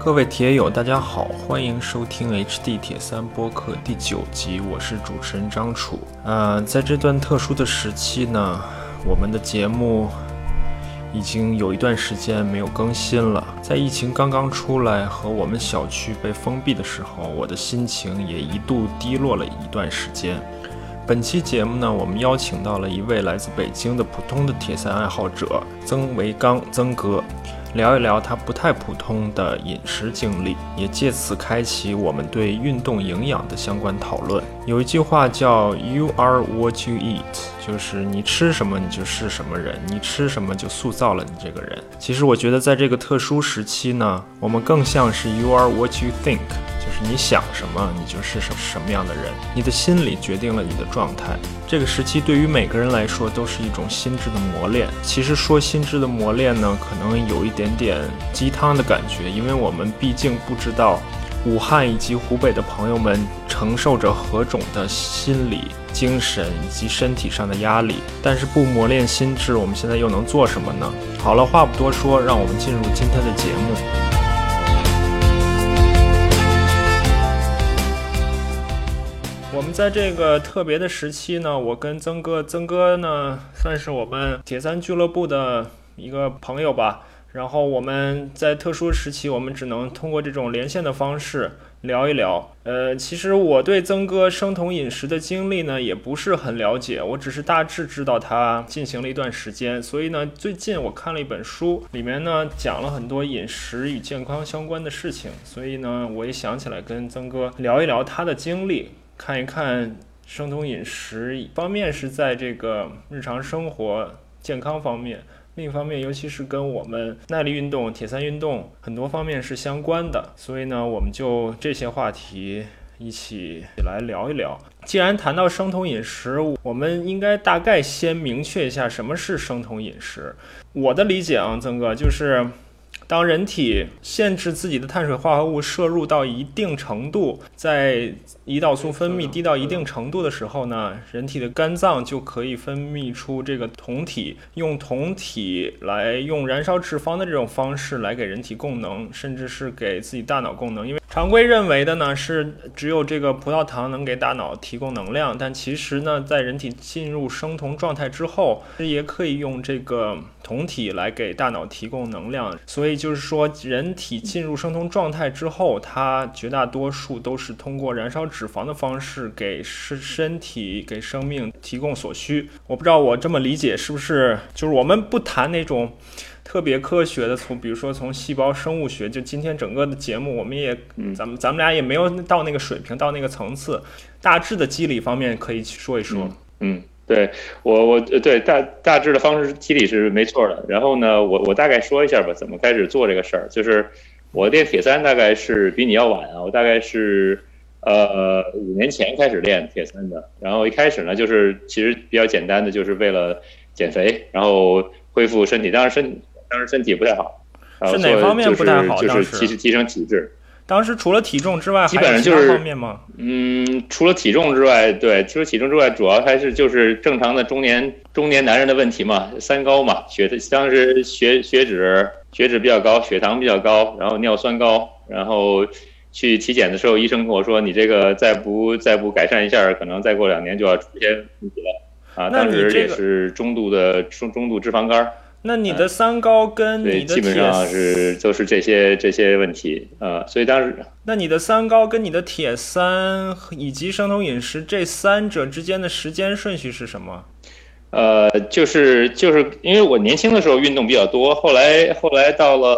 各位铁友，大家好，欢迎收听 HD 铁三播客第九集，我是主持人张楚。呃，在这段特殊的时期呢，我们的节目已经有一段时间没有更新了。在疫情刚刚出来和我们小区被封闭的时候，我的心情也一度低落了一段时间。本期节目呢，我们邀请到了一位来自北京的普通的铁三爱好者曾维刚，曾哥。聊一聊他不太普通的饮食经历，也借此开启我们对运动营养的相关讨论。有一句话叫 “You are what you eat”，就是你吃什么你就是什么人，你吃什么就塑造了你这个人。其实我觉得在这个特殊时期呢，我们更像是 “You are what you think”。你想什么，你就是什什么样的人。你的心理决定了你的状态。这个时期对于每个人来说都是一种心智的磨练。其实说心智的磨练呢，可能有一点点鸡汤的感觉，因为我们毕竟不知道武汉以及湖北的朋友们承受着何种的心理、精神以及身体上的压力。但是不磨练心智，我们现在又能做什么呢？好了，话不多说，让我们进入今天的节目。我们在这个特别的时期呢，我跟曾哥，曾哥呢算是我们铁三俱乐部的一个朋友吧。然后我们在特殊时期，我们只能通过这种连线的方式聊一聊。呃，其实我对曾哥生酮饮食的经历呢，也不是很了解，我只是大致知道他进行了一段时间。所以呢，最近我看了一本书，里面呢讲了很多饮食与健康相关的事情。所以呢，我也想起来跟曾哥聊一聊他的经历。看一看生酮饮食，一方面是在这个日常生活健康方面，另一方面，尤其是跟我们耐力运动、铁三运动很多方面是相关的。所以呢，我们就这些话题一起来聊一聊。既然谈到生酮饮食，我们应该大概先明确一下什么是生酮饮食。我的理解啊，曾哥就是。当人体限制自己的碳水化合物摄入到一定程度，在胰岛素分泌低到一定程度的时候呢，人体的肝脏就可以分泌出这个酮体，用酮体来用燃烧脂肪的这种方式来给人体供能，甚至是给自己大脑供能。因为常规认为的呢是只有这个葡萄糖能给大脑提供能量，但其实呢，在人体进入生酮状态之后，也可以用这个酮体来给大脑提供能量。所以就是说，人体进入生酮状态之后，它绝大多数都是通过燃烧脂肪的方式给身身体、给生命提供所需。我不知道我这么理解是不是？就是我们不谈那种。特别科学的，从比如说从细胞生物学，就今天整个的节目，我们也，咱们咱们俩也没有到那个水平，到那个层次，大致的机理方面可以说一说。嗯，对我我对大大致的方式机理是没错的。然后呢，我我大概说一下吧，怎么开始做这个事儿。就是我练铁三大概是比你要晚啊，我大概是呃五年前开始练铁三的。然后一开始呢，就是其实比较简单的，就是为了减肥，然后恢复身体。当然身当时身体不太好，是哪方面不太好？就是提提升体质。当时除了体重之外，基本上就是方面吗？嗯，除了体重之外，对，除了体重之外，主要还是就是正常的中年中年男人的问题嘛，三高嘛，血当时血血脂血脂比较高，血糖比较高，然后尿酸高，然后去体检的时候，医生跟我说，你这个再不再不改善一下，可能再过两年就要出现问题了。啊，当时也是中度的中中度脂肪肝。那你的三高跟你的基本上是就是这些这些问题啊，所以当时那你的三高跟你的铁三以及生酮饮食这三者之间的时间顺序是什么？呃，就是就是因为我年轻的时候运动比较多，后来后来到了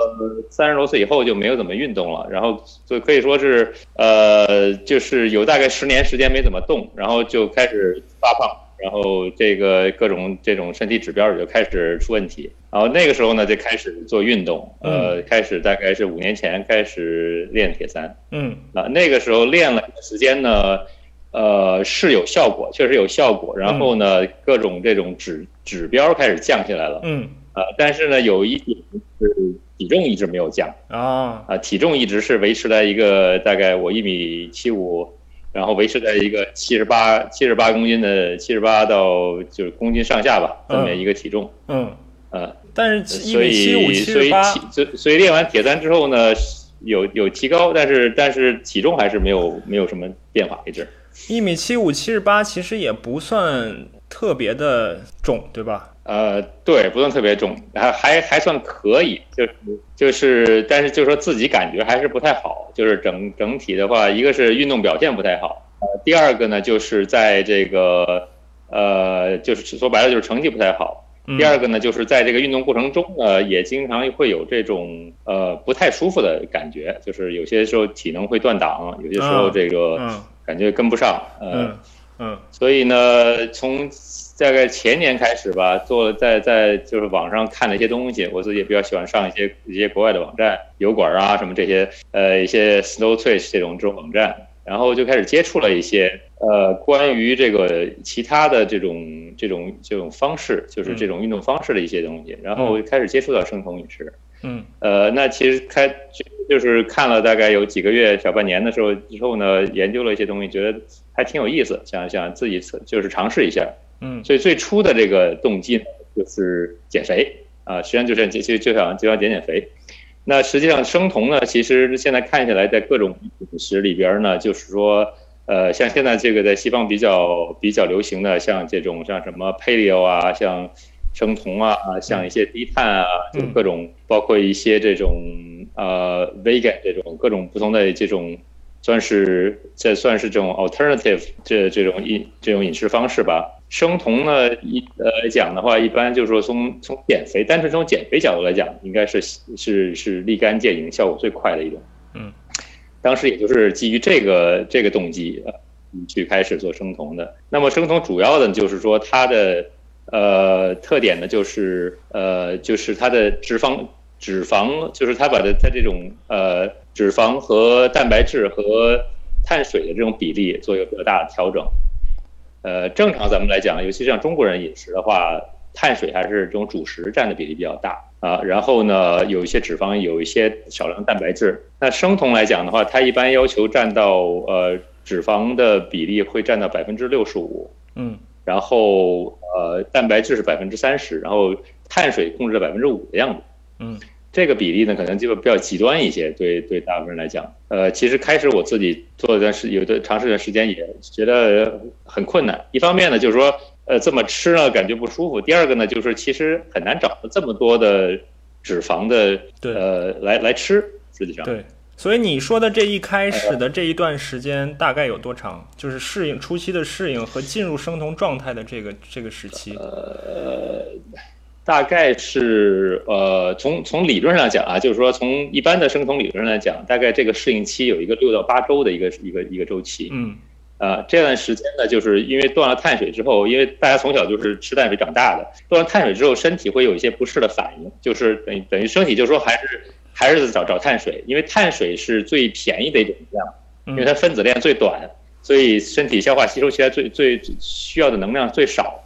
三十多岁以后就没有怎么运动了，然后就可以说是呃，就是有大概十年时间没怎么动，然后就开始发胖。然后这个各种这种身体指标也就开始出问题，然后那个时候呢就开始做运动，呃，开始大概是五年前开始练铁三，嗯，啊，那个时候练了时间呢，呃，是有效果，确实有效果，然后呢，各种这种指指标开始降下来了，嗯，啊，但是呢，有一点是体重一直没有降，啊，啊，体重一直是维持在一个大概我一米七五。然后维持在一个七十八七十八公斤的七十八到就是公斤上下吧，这么一个体重。嗯，呃，但是七所以所以所以练完铁三之后呢，有有提高，但是但是体重还是没有没有什么变化一直。一米七五七十八，其实也不算特别的重，对吧？呃，对，不算特别重，还还还算可以，就是就是，但是就是说自己感觉还是不太好，就是整整体的话，一个是运动表现不太好，呃，第二个呢就是在这个呃，就是说白了就是成绩不太好。第二个呢，就是在这个运动过程中呢，也经常会有这种呃不太舒服的感觉，就是有些时候体能会断档，有些时候这个感觉跟不上，嗯嗯，所以呢，从大概前年开始吧，做了在在就是网上看了一些东西，我自己也比较喜欢上一些一些国外的网站，油管啊什么这些，呃一些 Snow Twitch 这种这种网站。然后就开始接触了一些呃关于这个其他的这种这种这种方式，就是这种运动方式的一些东西。然后开始接触到生酮饮食。嗯。呃，那其实开就就是看了大概有几个月小半年的时候之后呢，研究了一些东西，觉得还挺有意思，想想自己就是尝试一下。嗯。所以最初的这个动机呢就是减肥啊，实际上就是就就就想就想减减肥。那实际上生酮呢，其实现在看起来在各种饮食里边呢，就是说，呃，像现在这个在西方比较比较流行的，像这种像什么 Paleo 啊，像生酮啊，像一些低碳啊，就各种包括一些这种呃 Vegan 这种各种不同的这种，算是这算是这种 alternative 这这种饮这种饮食方式吧。生酮呢，一呃讲的话，一般就是说从从减肥，单纯从减肥角度来讲，应该是是是立竿见影、效果最快的一种。嗯，当时也就是基于这个这个动机呃去开始做生酮的。那么生酮主要的就是说它的呃特点呢，就是呃就是它的脂肪脂肪，就是它把它它这种呃脂肪和蛋白质和碳水的这种比例做一个比较大的调整。呃，正常咱们来讲，尤其像中国人饮食的话，碳水还是这种主食占的比例比较大啊。然后呢，有一些脂肪，有一些少量蛋白质。那生酮来讲的话，它一般要求占到呃脂肪的比例会占到百分之六十五，嗯，然后呃蛋白质是百分之三十，然后碳水控制在百分之五的样子，嗯。这个比例呢，可能就比较极端一些，对对大部分人来讲，呃，其实开始我自己做一段时，有的长时间时间也觉得很困难。一方面呢，就是说，呃，这么吃呢感觉不舒服；第二个呢，就是其实很难找到这么多的脂肪的，呃，来来吃。实际上，对。所以你说的这一开始的这一段时间大概有多长？就是适应初期的适应和进入生酮状态的这个这个时期。呃。大概是呃，从从理论上讲啊，就是说从一般的生酮理论上来讲，大概这个适应期有一个六到八周的一个一个一个周期。嗯，呃，这段时间呢，就是因为断了碳水之后，因为大家从小就是吃碳水长大的，断了碳水之后，身体会有一些不适的反应，就是等于等于身体就说还是还是找找碳水，因为碳水是最便宜的一种能量，因为它分子链最短，所以身体消化吸收起来最最需要的能量最少。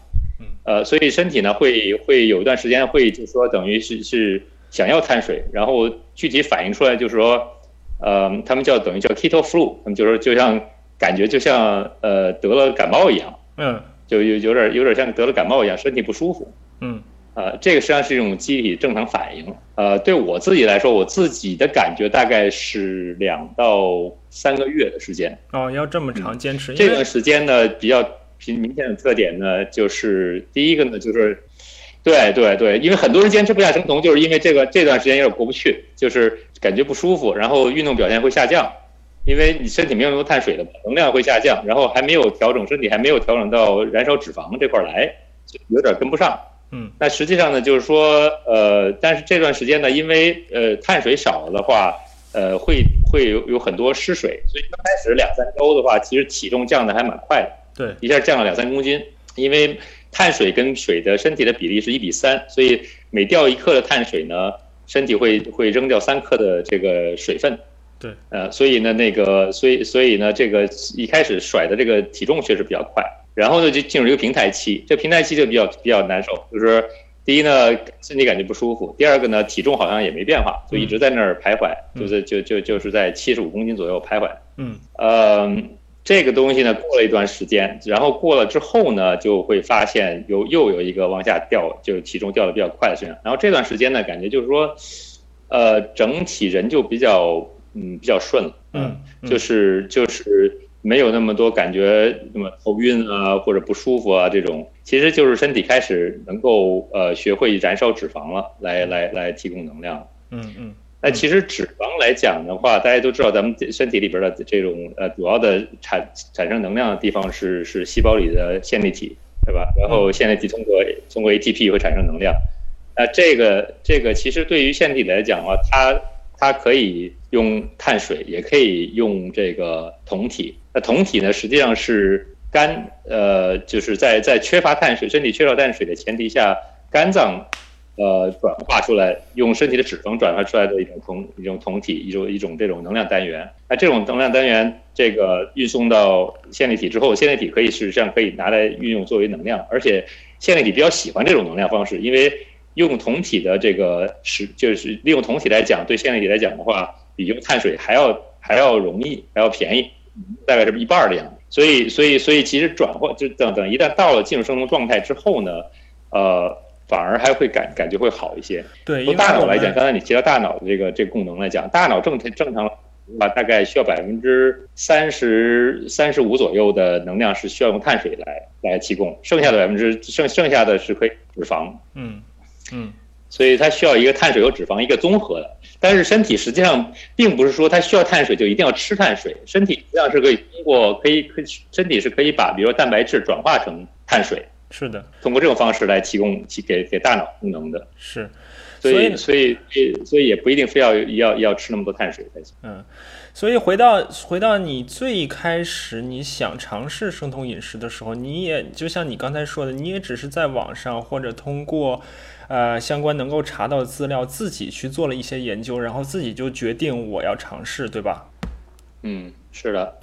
呃，所以身体呢会会有一段时间会就是说等于是是想要碳水，然后具体反映出来就是说，呃，他们叫等于叫 keto flu，他们就是就像感觉就像呃得了感冒一样，嗯，就有有点有点像得了感冒一样，身体不舒服，嗯，呃，这个实际上是一种机体正常反应，呃，对我自己来说，我自己的感觉大概是两到三个月的时间，哦，要这么长坚持，这段时间呢比较。明明显的特点呢，就是第一个呢，就是，对对对，因为很多人坚持不下生酮，就是因为这个这段时间有点过不去，就是感觉不舒服，然后运动表现会下降，因为你身体没有那么多碳水的，能量会下降，然后还没有调整身体，还没有调整到燃烧脂肪这块来，有点跟不上。嗯，那实际上呢，就是说，呃，但是这段时间呢，因为呃碳水少了的话，呃会会有有很多失水，所以刚开始两三周的话，其实体重降的还蛮快的。对，一下降了两三公斤，因为碳水跟水的身体的比例是一比三，所以每掉一克的碳水呢，身体会会扔掉三克的这个水分。对，呃，所以呢，那个，所以所以呢，这个一开始甩的这个体重确实比较快，然后呢就进入一个平台期，这平台期就比较比较难受，就是第一呢身体感觉不舒服，第二个呢体重好像也没变化，就一直在那儿徘徊，就是就就就是在七十五公斤左右徘徊。嗯，呃。这个东西呢，过了一段时间，然后过了之后呢，就会发现有又有一个往下掉，就是体重掉的比较快的现象。然后这段时间呢，感觉就是说，呃，整体人就比较嗯比较顺了，嗯，就是就是没有那么多感觉，那么头晕啊或者不舒服啊这种，其实就是身体开始能够呃学会燃烧脂肪了，来来来提供能量。嗯嗯。那其实脂肪来讲的话，大家都知道，咱们身体里边的这种呃主要的产产生能量的地方是是细胞里的线粒体，对吧？然后线粒体通过通过 ATP 会产生能量。那这个这个其实对于线粒体来讲的话，它它可以用碳水，也可以用这个酮体。那酮体呢，实际上是肝呃就是在在缺乏碳水，身体缺少碳水的前提下，肝脏。呃，转化出来用身体的脂肪转化出来的一种酮一种酮体一种一种这种能量单元。那这种能量单元，这个运送到线粒体之后，线粒体可以实际上可以拿来运用作为能量，而且线粒体比较喜欢这种能量方式，因为用酮体的这个是就是利用酮体来讲，对线粒体来讲的话，比用碳水还要还要容易，还要便宜，大概是一半的样子。所以所以所以其实转换就等等，一旦到了进入生酮状态之后呢，呃。反而还会感感觉会好一些。对，从大脑来讲，刚才你提到大脑的这个这个功能来讲，大脑正正常啊，大概需要百分之三十三十五左右的能量是需要用碳水来来提供，剩下的百分之剩剩下的是可以脂肪。嗯嗯，所以它需要一个碳水和脂肪一个综合的。但是身体实际上并不是说它需要碳水就一定要吃碳水，身体实际上是可以通过可以可以身体是可以把比如说蛋白质转化成碳水。是的，通过这种方式来提供给给给大脑功能的是，所以所以所以也不一定非要要要吃那么多碳水才行。嗯，所以回到回到你最开始你想尝试生酮饮食的时候，你也就像你刚才说的，你也只是在网上或者通过呃相关能够查到的资料，自己去做了一些研究，然后自己就决定我要尝试，对吧？嗯，是的，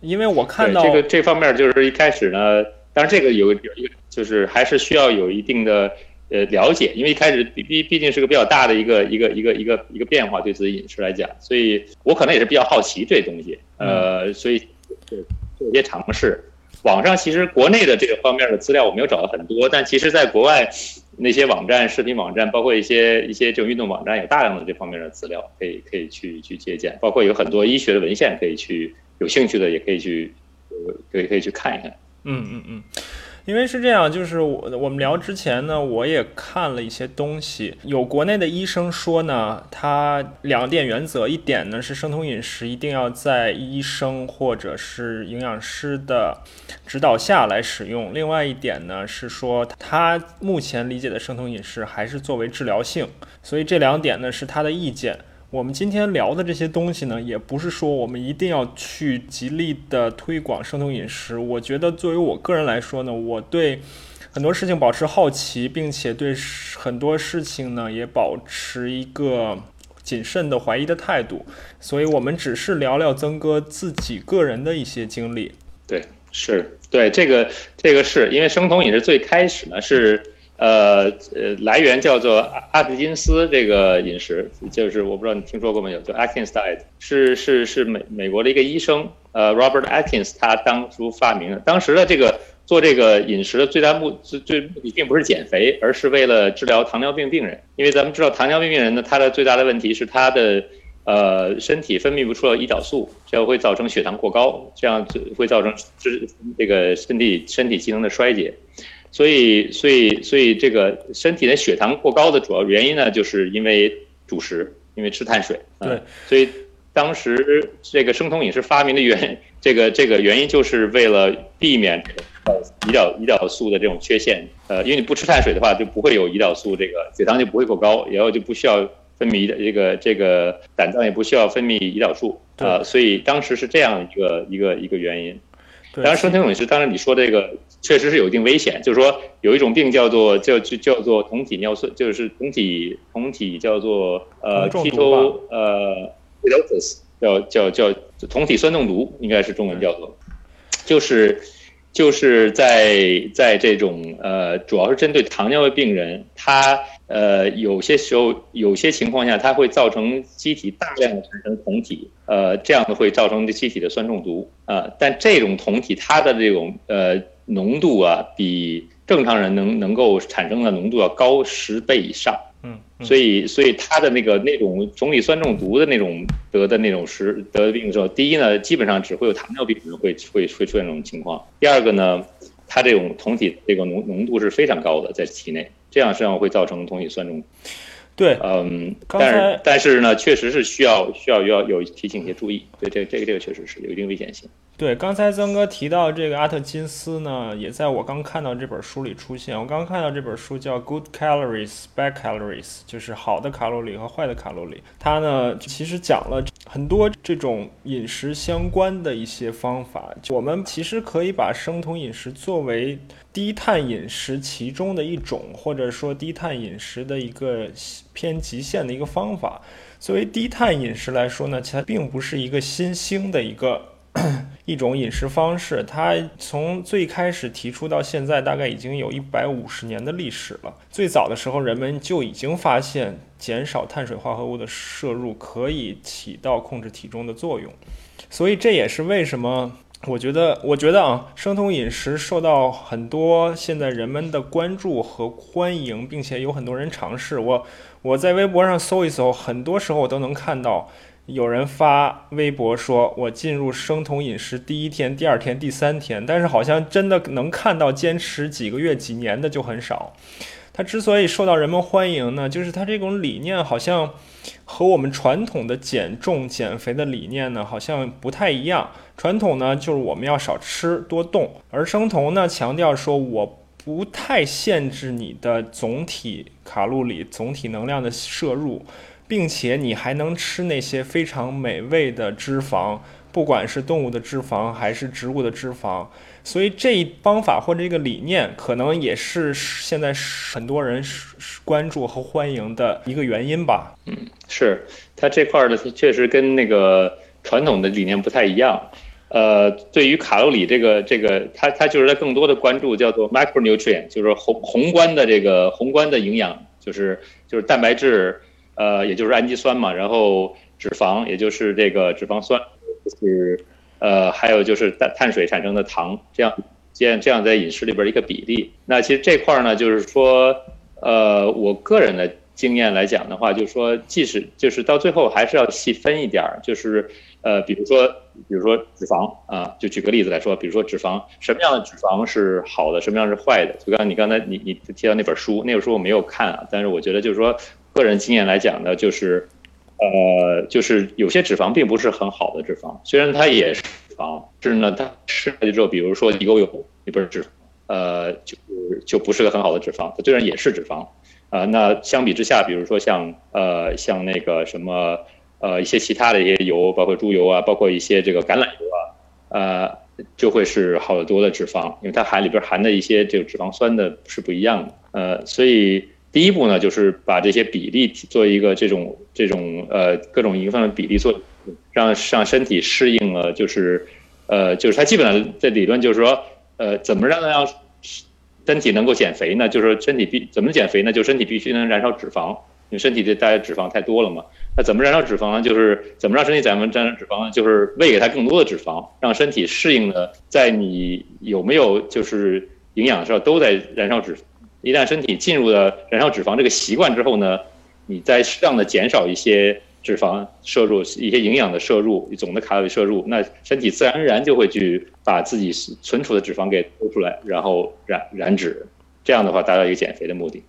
因为我看到这个这方面就是一开始呢，当然这个有有一个。就是还是需要有一定的呃了解，因为一开始毕毕毕竟是个比较大的一个一个一个一个一个变化，对自己饮食来讲，所以我可能也是比较好奇这东西，呃，所以做做一些尝试。网上其实国内的这个方面的资料我没有找到很多，但其实在国外那些网站、视频网站，包括一些一些这种运动网站，有大量的这方面的资料可以可以去去借鉴，包括有很多医学的文献可以去，有兴趣的也可以去，可以可以去看一看。嗯嗯嗯。因为是这样，就是我我们聊之前呢，我也看了一些东西。有国内的医生说呢，他两点原则，一点呢是生酮饮食一定要在医生或者是营养师的指导下来使用；另外一点呢是说，他目前理解的生酮饮食还是作为治疗性。所以这两点呢是他的意见。我们今天聊的这些东西呢，也不是说我们一定要去极力的推广生酮饮食。我觉得作为我个人来说呢，我对很多事情保持好奇，并且对很多事情呢也保持一个谨慎的怀疑的态度。所以，我们只是聊聊曾哥自己个人的一些经历。对，是对这个这个是因为生酮饮食最开始呢是。呃呃，来源叫做阿阿特金斯这个饮食，就是我不知道你听说过没有，叫 Atkins diet，是是是美美国的一个医生，呃，Robert Atkins，他当初发明的。当时的这个做这个饮食的最大目最最目的并不是减肥，而是为了治疗糖尿病病人。因为咱们知道糖尿病病人呢，他的最大的问题是他的呃身体分泌不出胰岛素，这样会造成血糖过高，这样就会造成这这个身体身体机能的衰竭。所以，所以，所以，这个身体的血糖过高的主要原因呢，就是因为主食，因为吃碳水。对，所以当时这个生酮饮食发明的原，这个这个原因就是为了避免呃胰岛胰岛素的这种缺陷。呃，因为你不吃碳水的话，就不会有胰岛素，这个血糖就不会过高，然后就不需要分泌的这个这个胆脏也不需要分泌胰岛素。呃，所以当时是这样一个一个一个原因。当然，生酮饮食，当然你说这个。确实是有一定危险，就是说有一种病叫做叫就叫做酮体尿酸，就是酮体酮体叫做呃 keto 呃 ketosis，叫叫叫酮体酸中毒，应该是中文叫做，就是就是在在这种呃主要是针对糖尿病病人，他呃有些时候有些情况下，它会造成机体大量的产生酮体，呃这样的会造成机体的酸中毒啊，但这种酮体它的这种呃。浓度啊，比正常人能能够产生的浓度要高十倍以上，嗯，所以所以它的那个那种总体酸中毒的那种得的那种时得病的时候，第一呢，基本上只会有糖尿病人会会会出现这种情况。第二个呢，它这种酮体这个浓浓度是非常高的在体内，这样实际上会造成同体酸中毒。对，嗯，但是但是呢，确实是需要需要要有提醒一些注意，对这个这个这个确实是有一定危险性。对，刚才曾哥提到这个阿特金斯呢，也在我刚看到这本书里出现。我刚看到这本书叫《Good Calories, Bad Calories》，就是好的卡路里和坏的卡路里。它呢其实讲了很多这种饮食相关的一些方法。我们其实可以把生酮饮食作为。低碳饮食其中的一种，或者说低碳饮食的一个偏极限的一个方法。作为低碳饮食来说呢，其实并不是一个新兴的一个一种饮食方式。它从最开始提出到现在，大概已经有一百五十年的历史了。最早的时候，人们就已经发现减少碳水化合物的摄入可以起到控制体重的作用。所以这也是为什么。我觉得，我觉得啊，生酮饮食受到很多现在人们的关注和欢迎，并且有很多人尝试。我我在微博上搜一搜，很多时候我都能看到有人发微博说，我进入生酮饮食第一天、第二天、第三天，但是好像真的能看到坚持几个月、几年的就很少。它之所以受到人们欢迎呢，就是它这种理念好像和我们传统的减重、减肥的理念呢，好像不太一样。传统呢，就是我们要少吃多动，而生酮呢，强调说我不太限制你的总体卡路里、总体能量的摄入，并且你还能吃那些非常美味的脂肪，不管是动物的脂肪还是植物的脂肪。所以这一方法或者这个理念，可能也是现在很多人关注和欢迎的一个原因吧。嗯，是它这块儿呢，确实跟那个传统的理念不太一样。呃，对于卡路里这个这个，它它就是在更多的关注叫做 micronutrient，就是宏宏观的这个宏观的营养，就是就是蛋白质，呃，也就是氨基酸嘛，然后脂肪，也就是这个脂肪酸，就是呃，还有就是碳碳水产生的糖，这样这样这样在饮食里边一个比例。那其实这块呢，就是说，呃，我个人的经验来讲的话，就是说，即使就是到最后还是要细分一点儿，就是。呃，比如说，比如说脂肪啊，就举个例子来说，比如说脂肪，什么样的脂肪是好的，什么样是坏的？就刚你刚才你你提到那本书，那本书我没有看啊，但是我觉得就是说，个人经验来讲呢，就是，呃，就是有些脂肪并不是很好的脂肪，虽然它也是脂肪，但是呢，它吃下去之后，比如说地沟油，也不是脂肪，呃，就就不是个很好的脂肪，它虽然也是脂肪，啊，那相比之下，比如说像呃像那个什么。呃，一些其他的一些油，包括猪油啊，包括一些这个橄榄油啊，呃，就会是好得多的脂肪，因为它含里边含的一些这个脂肪酸的是不一样的。呃，所以第一步呢，就是把这些比例做一个这种这种呃各种营养的比例做，让让身体适应了，就是呃就是它基本上的理论就是说，呃，怎么让让身体能够减肥呢？就是说身体必怎么减肥呢？就身体必须能燃烧脂肪，因为身体的大家脂肪太多了嘛。那怎么燃烧脂肪呢？就是怎么让身体咱们燃烧脂肪呢？就是喂给它更多的脂肪，让身体适应了，在你有没有就是营养的时候都在燃烧脂。一旦身体进入了燃烧脂肪这个习惯之后呢，你再适当的减少一些脂肪摄入，一些营养的摄入，总的卡路里摄入，那身体自然而然就会去把自己存储的脂肪给抽出来，然后燃燃脂，这样的话达到一个减肥的目的。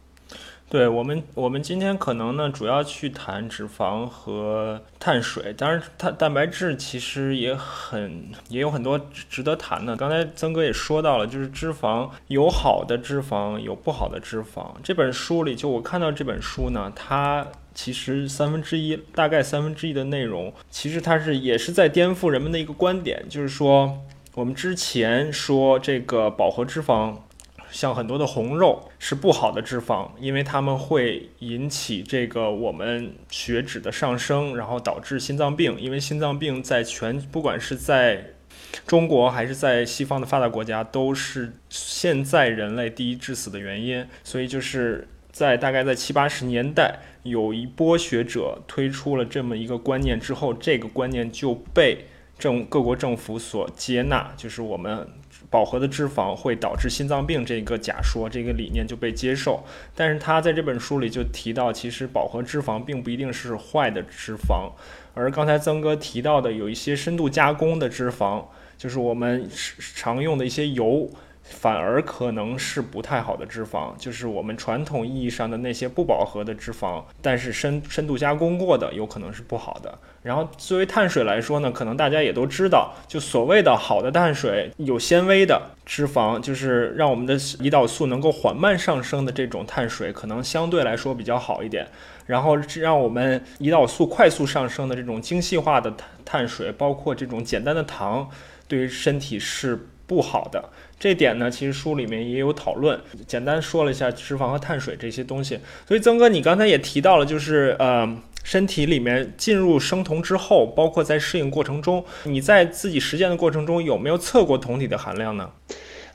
对我们，我们今天可能呢，主要去谈脂肪和碳水。当然，碳蛋白质其实也很也有很多值得谈的。刚才曾哥也说到了，就是脂肪有好的脂肪，有不好的脂肪。这本书里，就我看到这本书呢，它其实三分之一，大概三分之一的内容，其实它是也是在颠覆人们的一个观点，就是说，我们之前说这个饱和脂肪。像很多的红肉是不好的脂肪，因为它们会引起这个我们血脂的上升，然后导致心脏病。因为心脏病在全不管是在中国还是在西方的发达国家，都是现在人类第一致死的原因。所以就是在大概在七八十年代，有一波学者推出了这么一个观念之后，这个观念就被政各国政府所接纳，就是我们。饱和的脂肪会导致心脏病这个假说，这个理念就被接受。但是他在这本书里就提到，其实饱和脂肪并不一定是坏的脂肪，而刚才曾哥提到的有一些深度加工的脂肪，就是我们常用的一些油。反而可能是不太好的脂肪，就是我们传统意义上的那些不饱和的脂肪，但是深深度加工过的有可能是不好的。然后作为碳水来说呢，可能大家也都知道，就所谓的好的碳水，有纤维的脂肪，就是让我们的胰岛素能够缓慢上升的这种碳水，可能相对来说比较好一点。然后让我们胰岛素快速上升的这种精细化的碳碳水，包括这种简单的糖，对于身体是不好的。这点呢，其实书里面也有讨论，简单说了一下脂肪和碳水这些东西。所以曾哥，你刚才也提到了，就是呃，身体里面进入生酮之后，包括在适应过程中，你在自己实践的过程中有没有测过酮体的含量呢？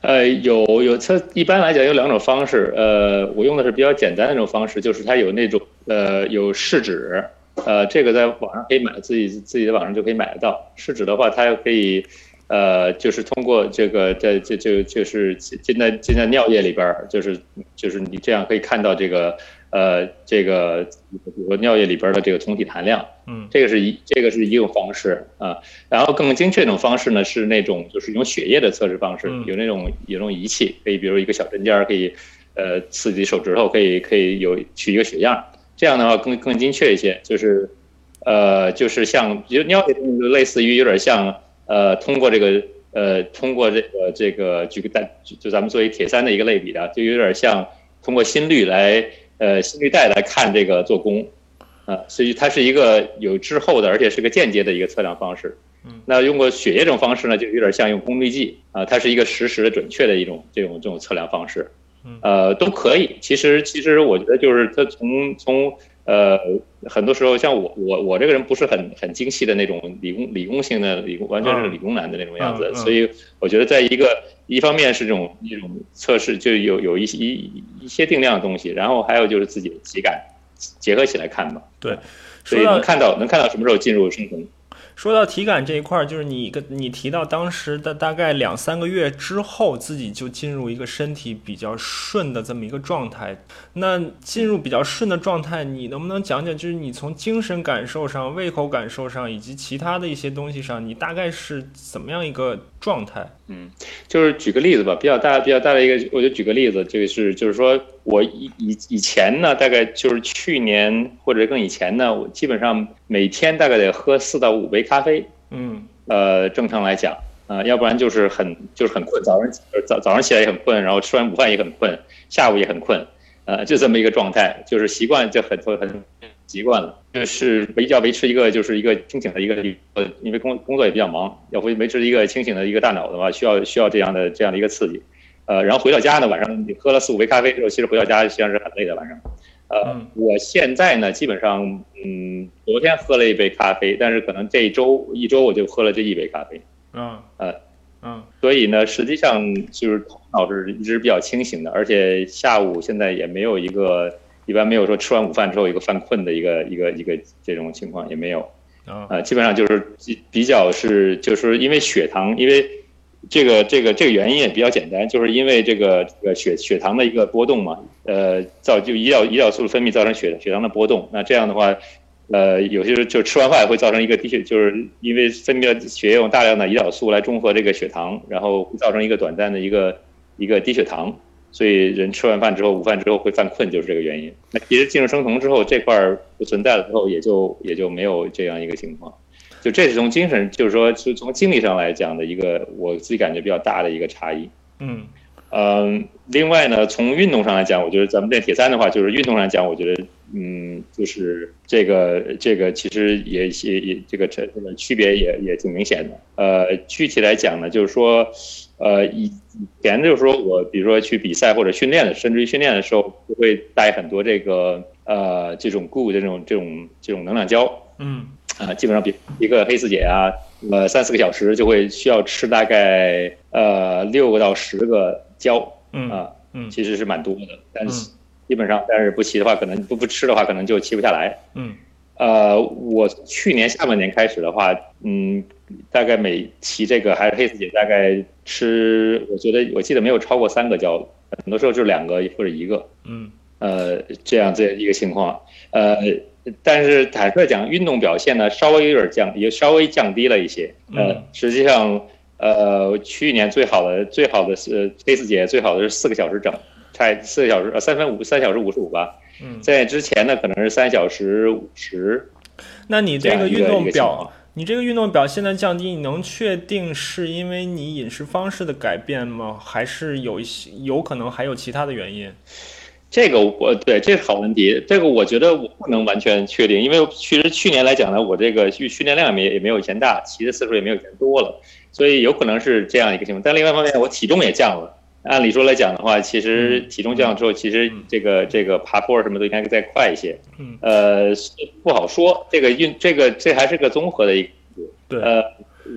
呃，有有测，一般来讲有两种方式，呃，我用的是比较简单的那种方式，就是它有那种呃有试纸，呃，这个在网上可以买，自己自己在网上就可以买得到。试纸的话，它又可以。呃，就是通过这个，在这就就是进在进在尿液里边儿，就是就是你这样可以看到这个呃这个比如说尿液里边的这个酮体含量，嗯，这个是一这个是一种方式啊，然后更精确一种方式呢是那种就是用血液的测试方式，有那种有那种仪器，可以比如一个小针尖儿可以呃刺激手指头，可以可以有取一个血样，这样的话更更精确一些，就是呃就是像比如尿液就类似于有点像。呃，通过这个，呃，通过这个这个，举个单，就咱们作为铁三的一个类比的，就有点像通过心率来，呃，心率带来看这个做工，啊，所以它是一个有滞后的，而且是个间接的一个测量方式。嗯，那用过血液这种方式呢，就有点像用功率计，啊，它是一个实时的、准确的一种这种这种测量方式。呃，都可以。其实，其实我觉得就是它从从。呃，很多时候像我我我这个人不是很很精细的那种理工理工性的理工，完全是理工男的那种样子，所以我觉得在一个一方面是这种一种测试，就有有一些一一些定量的东西，然后还有就是自己的体感结合起来看吧。对，所以能看到能看到什么时候进入生酮。说到体感这一块儿，就是你跟你提到当时的大概两三个月之后，自己就进入一个身体比较顺的这么一个状态。那进入比较顺的状态，你能不能讲讲，就是你从精神感受上、胃口感受上，以及其他的一些东西上，你大概是怎么样一个状态？嗯，就是举个例子吧，比较大、比较大的一个，我就举个例子，这个是就是说我以以以前呢，大概就是去年或者更以前呢，我基本上每天大概得喝四到五杯咖啡。嗯，呃，正常来讲，啊，要不然就是很就是很困，早上早早上起来也很困，然后吃完午饭也很困，下午也很困，呃，就这么一个状态，就是习惯就很很习惯了，就是维要维持一个就是一个清醒的一个呃，因为工工作也比较忙，要维维持一个清醒的一个大脑的话，需要需要这样的这样的一个刺激，呃，然后回到家呢，晚上你喝了四五杯咖啡之后，其实回到家实际上是很累的晚上。呃，我现在呢，基本上，嗯，昨天喝了一杯咖啡，但是可能这一周一周我就喝了这一杯咖啡。嗯，呃，嗯，所以呢，实际上就是头脑是一直比较清醒的，而且下午现在也没有一个，一般没有说吃完午饭之后一个犯困的一个一个一个这种情况也没有。啊，基本上就是比较是，就是因为血糖，因为。这个这个这个原因也比较简单，就是因为这个这个血血糖的一个波动嘛，呃，造就胰岛胰岛素分泌造成血血糖的波动。那这样的话，呃，有些时候就吃完饭会造成一个低血，就是因为分泌了血液用大量的胰岛素来中和这个血糖，然后会造成一个短暂的一个一个低血糖，所以人吃完饭之后，午饭之后会犯困，就是这个原因。那其实进入生酮之后，这块儿不存在了之后，也就也就没有这样一个情况。就这是从精神，就是说，是从精力上来讲的一个，我自己感觉比较大的一个差异。嗯，呃，另外呢，从运动上来讲，我觉得咱们练铁三的话，就是运动上讲，我觉得，嗯，就是这个这个其实也也也这个这这个区别也也挺明显的。呃，具体来讲呢，就是说，呃，以前就是说我比如说去比赛或者训练的，甚至于训练的时候，就会带很多这个呃这种固的这种这种这种能量胶。嗯。啊，基本上比一个黑四姐啊，呃，三四个小时就会需要吃大概呃六个到十个胶，嗯啊，嗯，其实是蛮多的，但是基本上，但是不骑的话，可能不不吃的话，可能就骑不下来，嗯，呃，我去年下半年开始的话，嗯，大概每骑这个还是黑丝姐，大概吃，我觉得我记得没有超过三个胶，很多时候就两个或者一个，嗯，呃，这样这一个情况，呃，但是坦率讲，运动表现呢稍微有点降，也稍微降低了一些，呃，实际上，呃，去年最好的最好的是黑丝姐，最好的是四个小时整，差四个小时呃三分五三小时五十五吧。嗯在之前呢，可能是三小时五十。那你这个运动表，你这个运动表现的降低，你能确定是因为你饮食方式的改变吗？还是有一些有可能还有其他的原因？这个我对这是好问题，这个我觉得我不能完全确定，因为其实去年来讲呢，我这个训训练量也没也没有以前大，骑的次数也没有以前多了，所以有可能是这样一个情况。但另外一方面，我体重也降了。按理说来讲的话，其实体重降了之后，其实这个这个爬坡什么都应该再快一些。嗯，呃，不好说，这个运这个这还是个综合的一个。对。呃，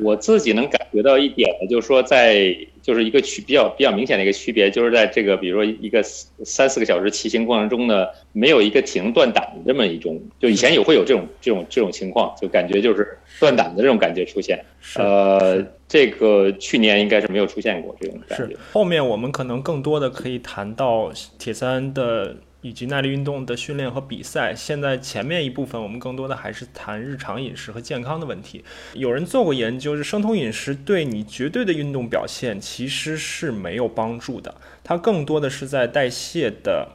我自己能感觉到一点呢，就是说在。就是一个区比较比较明显的一个区别，就是在这个比如说一个三四个小时骑行过程中呢，没有一个停断档的这么一种，就以前有会有这种这种这种情况，就感觉就是断档的这种感觉出现。呃，这个去年应该是没有出现过这种感觉。后面我们可能更多的可以谈到铁三的。以及耐力运动的训练和比赛，现在前面一部分我们更多的还是谈日常饮食和健康的问题。有人做过研究，是生酮饮食对你绝对的运动表现其实是没有帮助的，它更多的是在代谢的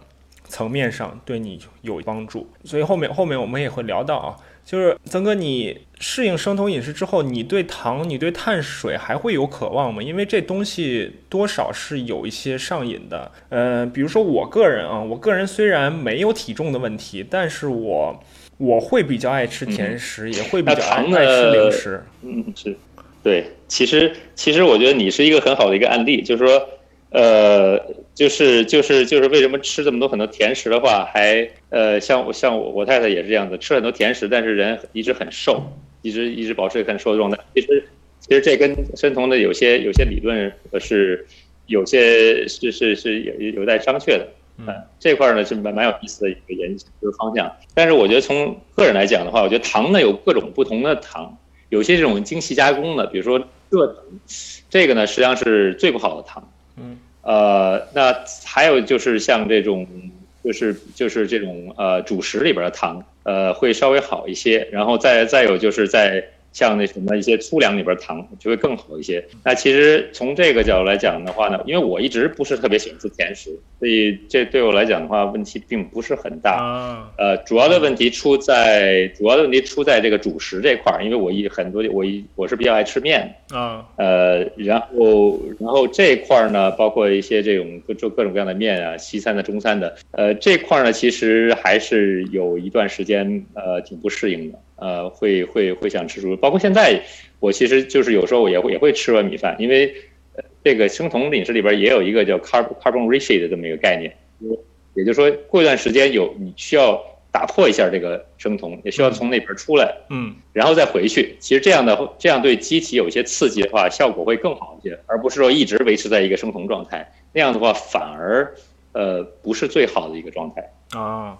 层面上对你有帮助。所以后面后面我们也会聊到啊。就是曾哥，你适应生酮饮食之后，你对糖、你对碳水还会有渴望吗？因为这东西多少是有一些上瘾的。呃，比如说我个人啊，我个人虽然没有体重的问题，但是我我会比较爱吃甜食，也会比较爱吃零食。嗯，是，对。其实其实我觉得你是一个很好的一个案例，就是说。呃，就是就是就是为什么吃这么多很多甜食的话，还呃像我像我我太太也是这样子，吃很多甜食，但是人一直很瘦，一直一直保持很瘦的状态。其实其实这跟生酮的有些有些理论是有些是是是有有待商榷的。嗯，这块呢是蛮蛮有意思的一个研究方向。但是我觉得从个人来讲的话，我觉得糖呢有各种不同的糖，有些这种精细加工的，比如说蔗糖，这个呢实际上是最不好的糖。嗯，呃，那还有就是像这种，就是就是这种呃主食里边的糖，呃会稍微好一些，然后再再有就是在。像那什么一些粗粮里边糖就会更好一些。那其实从这个角度来讲的话呢，因为我一直不是特别喜欢吃甜食，所以这对我来讲的话问题并不是很大。呃，主要的问题出在主要的问题出在这个主食这块儿，因为我一很多我一我是比较爱吃面啊。呃，然后然后这块儿呢，包括一些这种各各种各样的面啊，西餐的、中餐的，呃，这块儿呢其实还是有一段时间呃挺不适应的。呃，会会会想吃猪肉，包括现在，我其实就是有时候我也会也会吃碗米饭，因为这个生酮饮食里边也有一个叫 carb carbon ratio 的这么一个概念，也就是说过一段时间有你需要打破一下这个生酮，也需要从那边出来，嗯，然后再回去。其实这样的这样对机体有一些刺激的话，效果会更好一些，而不是说一直维持在一个生酮状态，那样的话反而呃不是最好的一个状态啊。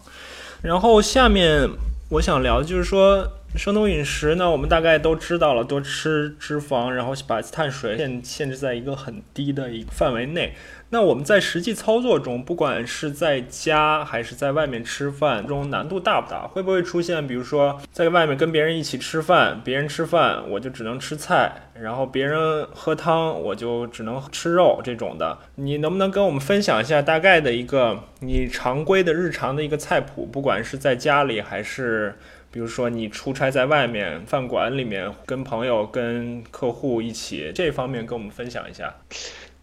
然后下面。我想聊的就是说，生酮饮食呢，我们大概都知道了，多吃脂肪，然后把碳水限限制在一个很低的一个范围内。那我们在实际操作中，不管是在家还是在外面吃饭中，难度大不大？会不会出现，比如说在外面跟别人一起吃饭，别人吃饭我就只能吃菜，然后别人喝汤我就只能吃肉这种的？你能不能跟我们分享一下大概的一个你常规的日常的一个菜谱？不管是在家里还是，比如说你出差在外面饭馆里面跟朋友、跟客户一起，这方面跟我们分享一下。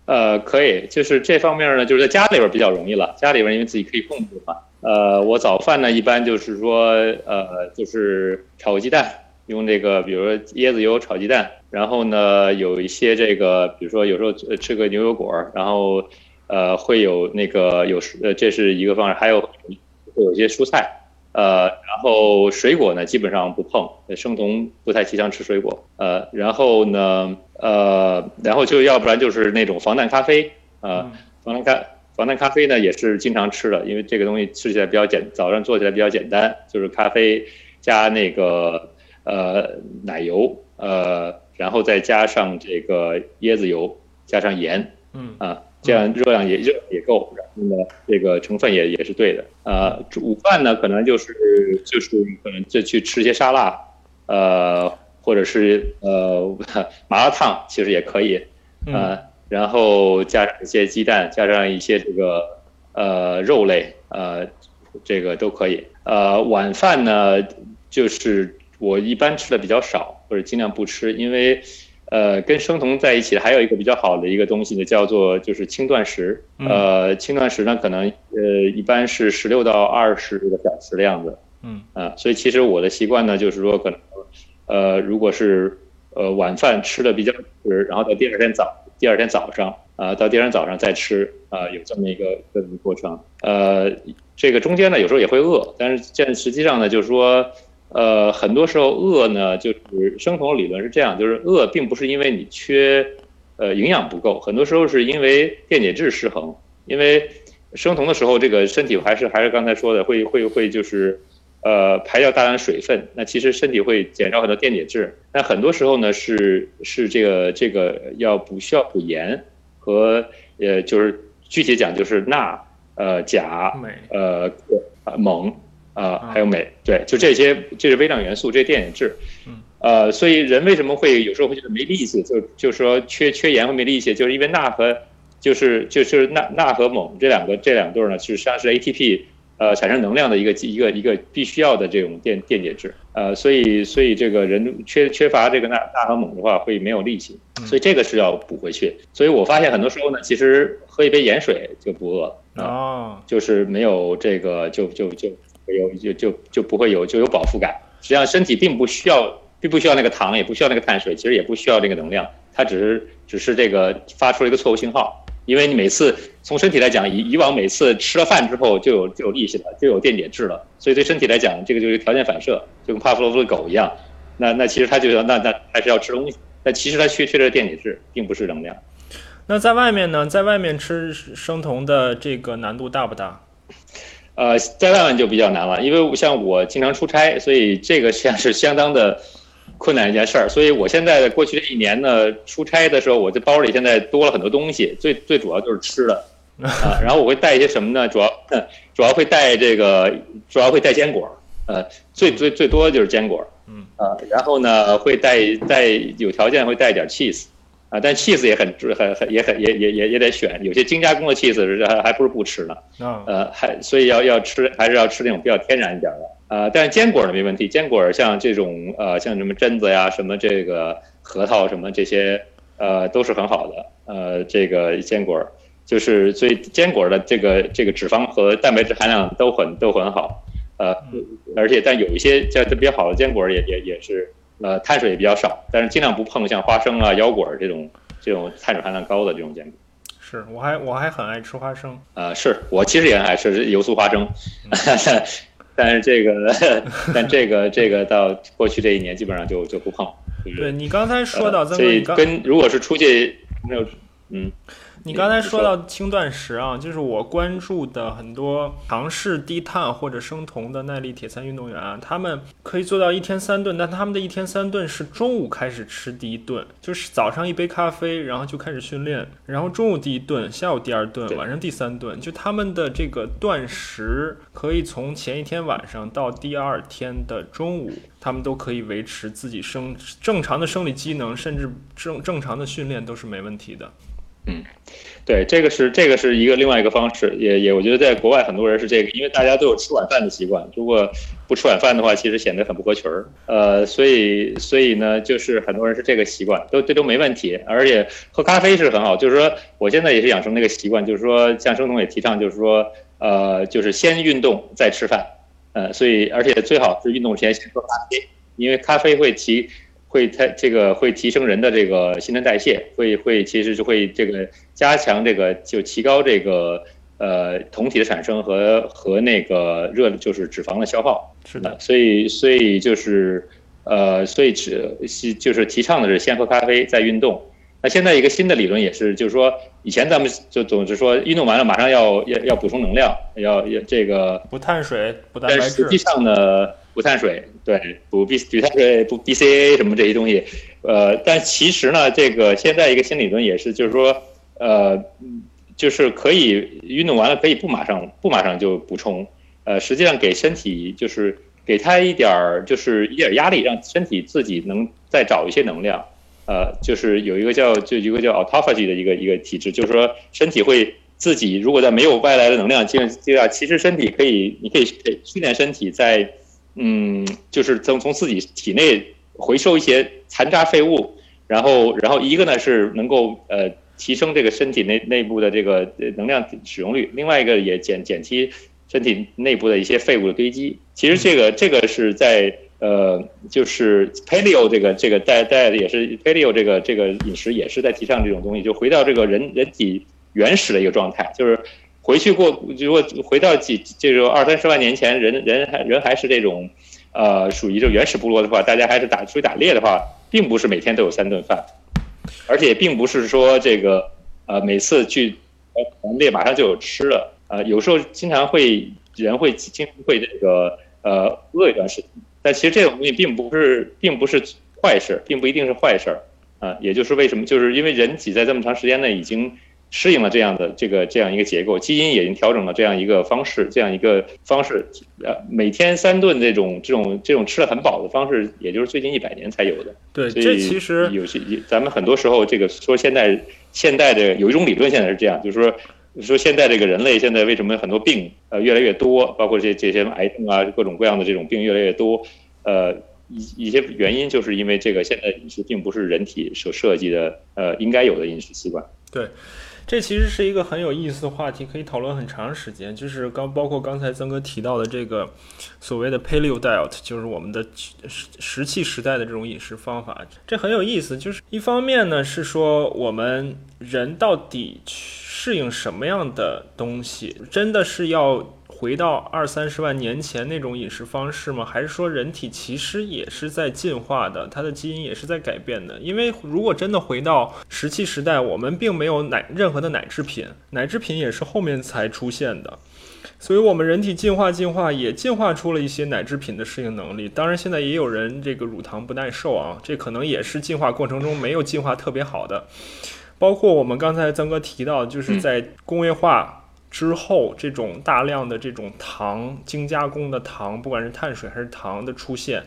呃，可以，就是这方面呢，就是在家里边比较容易了。家里边因为自己可以控制嘛。呃，我早饭呢一般就是说，呃，就是炒个鸡蛋，用这个比如说椰子油炒鸡蛋。然后呢，有一些这个，比如说有时候吃个牛油果，然后呃会有那个有呃这是一个方式，还有会有一些蔬菜。呃，然后水果呢基本上不碰，生酮不太提倡吃水果。呃，然后呢，呃，然后就要不然就是那种防弹咖啡，呃，防弹咖防弹咖啡呢也是经常吃的，因为这个东西吃起来比较简，早上做起来比较简单，就是咖啡加那个呃奶油，呃，然后再加上这个椰子油，加上盐，嗯啊，这样热量也热也够，然后呢，这个成分也也是对的。呃，午饭呢，可能就是就是可能就去吃些沙拉，呃，或者是呃麻辣烫，其实也可以，呃，然后加上一些鸡蛋，加上一些这个呃肉类，呃，这个都可以。呃，晚饭呢，就是我一般吃的比较少，或者尽量不吃，因为。呃，跟生酮在一起还有一个比较好的一个东西呢，叫做就是轻断食。呃，轻断食呢，可能呃一般是十六到二十个小时的样子。嗯啊，所以其实我的习惯呢，就是说可能呃，如果是呃晚饭吃的比较迟，然后到第二天早第二天早上啊，到第二天早上再吃啊，有这么一个这么一个过程。呃，这个中间呢，有时候也会饿，但是这实际上呢，就是说。呃，很多时候饿呢，就是生酮理论是这样，就是饿并不是因为你缺，呃，营养不够，很多时候是因为电解质失衡。因为生酮的时候，这个身体还是还是刚才说的，会会会就是，呃，排掉大量水分，那其实身体会减少很多电解质。那很多时候呢，是是这个这个要补需要补盐和呃，就是具体讲就是钠、呃钾、呃锰。啊，还有镁，对，就这些，这是微量元素，这些电解质，呃，所以人为什么会有时候会觉得没力气，就就是说缺缺盐会没力气，就是因为钠和就是就是钠钠和锰这两个这两对呢，实际上是 ATP 呃产生能量的一个一个一个必须要的这种电电解质，呃，所以所以这个人缺缺乏这个钠钠和锰的话会没有力气，所以这个是要补回去。所以我发现很多时候呢，其实喝一杯盐水就不饿了啊，就是没有这个就就就。有就就就不会有就有饱腹感。实际上，身体并不需要，并不需要那个糖，也不需要那个碳水，其实也不需要这个能量，它只是只是这个发出了一个错误信号。因为你每次从身体来讲，以以往每次吃了饭之后就有就有力气了，就有电解质了，所以对身体来讲，这个就是条件反射，就跟帕夫洛夫的狗一样。那那其实它就要那那还是要吃东西，但其实它缺缺的电解质，并不是能量。那在外面呢，在外面吃生酮的这个难度大不大？呃，在外面就比较难了，因为像我经常出差，所以这个实际上是相当的困难一件事儿。所以我现在过去这一年呢，出差的时候，我这包里现在多了很多东西，最最主要就是吃的 啊。然后我会带一些什么呢？主要 主要会带这个，主要会带坚果，呃，最最最多就是坚果，嗯啊，然后呢会带带有条件会带一点 cheese。啊，但 cheese 也很很很也很也也也也得选，有些精加工的 cheese 还还不如不吃呢。呃，还所以要要吃还是要吃那种比较天然一点的。呃，但是坚果呢没问题，坚果像这种呃像什么榛子呀，什么这个核桃什么这些呃都是很好的。呃，这个坚果就是所以坚果的这个这个脂肪和蛋白质含量都很都很好。呃，而且但有一些叫特别好的坚果也也也是。呃，碳水也比较少，但是尽量不碰像花生啊、腰果这种这种碳水含量高的这种坚果。是，我还我还很爱吃花生。呃，是我其实也很爱吃油酥花生，但是这个 但这个这个到过去这一年基本上就就不碰。对你刚才说到，所以跟如果是出去没有，嗯。你刚才说到轻断食啊，就是我关注的很多尝试低碳或者生酮的耐力铁三运动员啊，他们可以做到一天三顿，但他们的一天三顿是中午开始吃第一顿，就是早上一杯咖啡，然后就开始训练，然后中午第一顿，下午第二顿，晚上第三顿，就他们的这个断食可以从前一天晚上到第二天的中午，他们都可以维持自己生正常的生理机能，甚至正正常的训练都是没问题的。嗯，对，这个是这个是一个另外一个方式，也也我觉得在国外很多人是这个，因为大家都有吃晚饭的习惯，如果不吃晚饭的话，其实显得很不合群儿。呃，所以所以呢，就是很多人是这个习惯，都这都没问题，而且喝咖啡是很好。就是说，我现在也是养成那个习惯，就是说，像生酮也提倡，就是说，呃，就是先运动再吃饭，呃，所以而且最好是运动前先喝咖啡，因为咖啡会提。会它这个会提升人的这个新陈代谢，会会其实就会这个加强这个就提高这个呃酮体的产生和和那个热就是脂肪的消耗。是的，所以所以就是呃所以只就是提倡的是先喝咖啡再运动。那现在一个新的理论也是，就是说以前咱们就总是说运动完了马上要要要补充能量，要要这个不碳水不蛋白质。实际上呢。补碳水，对，补 B 补碳水，补 BCA 什么这些东西，呃，但其实呢，这个现在一个新理论也是，就是说，呃，就是可以运动完了可以不马上不马上就补充，呃，实际上给身体就是给他一点儿就是一点压力，让身体自己能再找一些能量，呃，就是有一个叫就一个叫 autophagy 的一个一个体质，就是说身体会。自己如果在没有外来的能量阶阶段，其实身体可以，你可以训练身体在，嗯，就是从从自己体内回收一些残渣废物，然后然后一个呢是能够呃提升这个身体内内部的这个能量使用率，另外一个也减减轻身体内部的一些废物的堆积。其实这个这个是在呃就是 paleo 这个这个带带的也是 paleo 这个这个饮食也是在提倡这种东西，就回到这个人人体。原始的一个状态，就是回去过，如果回到几，这个二三十万年前，人人还人还是这种，呃，属于这原始部落的话，大家还是打出去打猎的话，并不是每天都有三顿饭，而且并不是说这个，呃，每次去打猎马上就有吃了，呃，有时候经常会人会经常会这个呃饿一段时间，但其实这种东西并不是并不是坏事，并不一定是坏事儿，啊，也就是为什么，就是因为人体在这么长时间内已经。适应了这样的这个这样一个结构，基因也已经调整了这样一个方式，这样一个方式，呃，每天三顿这种这种这种吃的很饱的方式，也就是最近一百年才有的。对，这其实有些咱们很多时候这个说现在现代的有一种理论现在是这样，就是说说现在这个人类现在为什么很多病呃越来越多，包括这这些癌症啊各种各样的这种病越来越多，呃一一些原因就是因为这个现在饮食并不是人体所设计的呃应该有的饮食习惯。对。这其实是一个很有意思的话题，可以讨论很长时间。就是刚包括刚才曾哥提到的这个所谓的 Paleo Diet，就是我们的石石器时代的这种饮食方法，这很有意思。就是一方面呢是说我们人到底适应什么样的东西，真的是要。回到二三十万年前那种饮食方式吗？还是说人体其实也是在进化的，它的基因也是在改变的？因为如果真的回到石器时代，我们并没有奶任何的奶制品，奶制品也是后面才出现的，所以我们人体进化进化也进化出了一些奶制品的适应能力。当然，现在也有人这个乳糖不耐受啊，这可能也是进化过程中没有进化特别好的。包括我们刚才曾哥提到，就是在工业化。之后，这种大量的这种糖精加工的糖，不管是碳水还是糖的出现，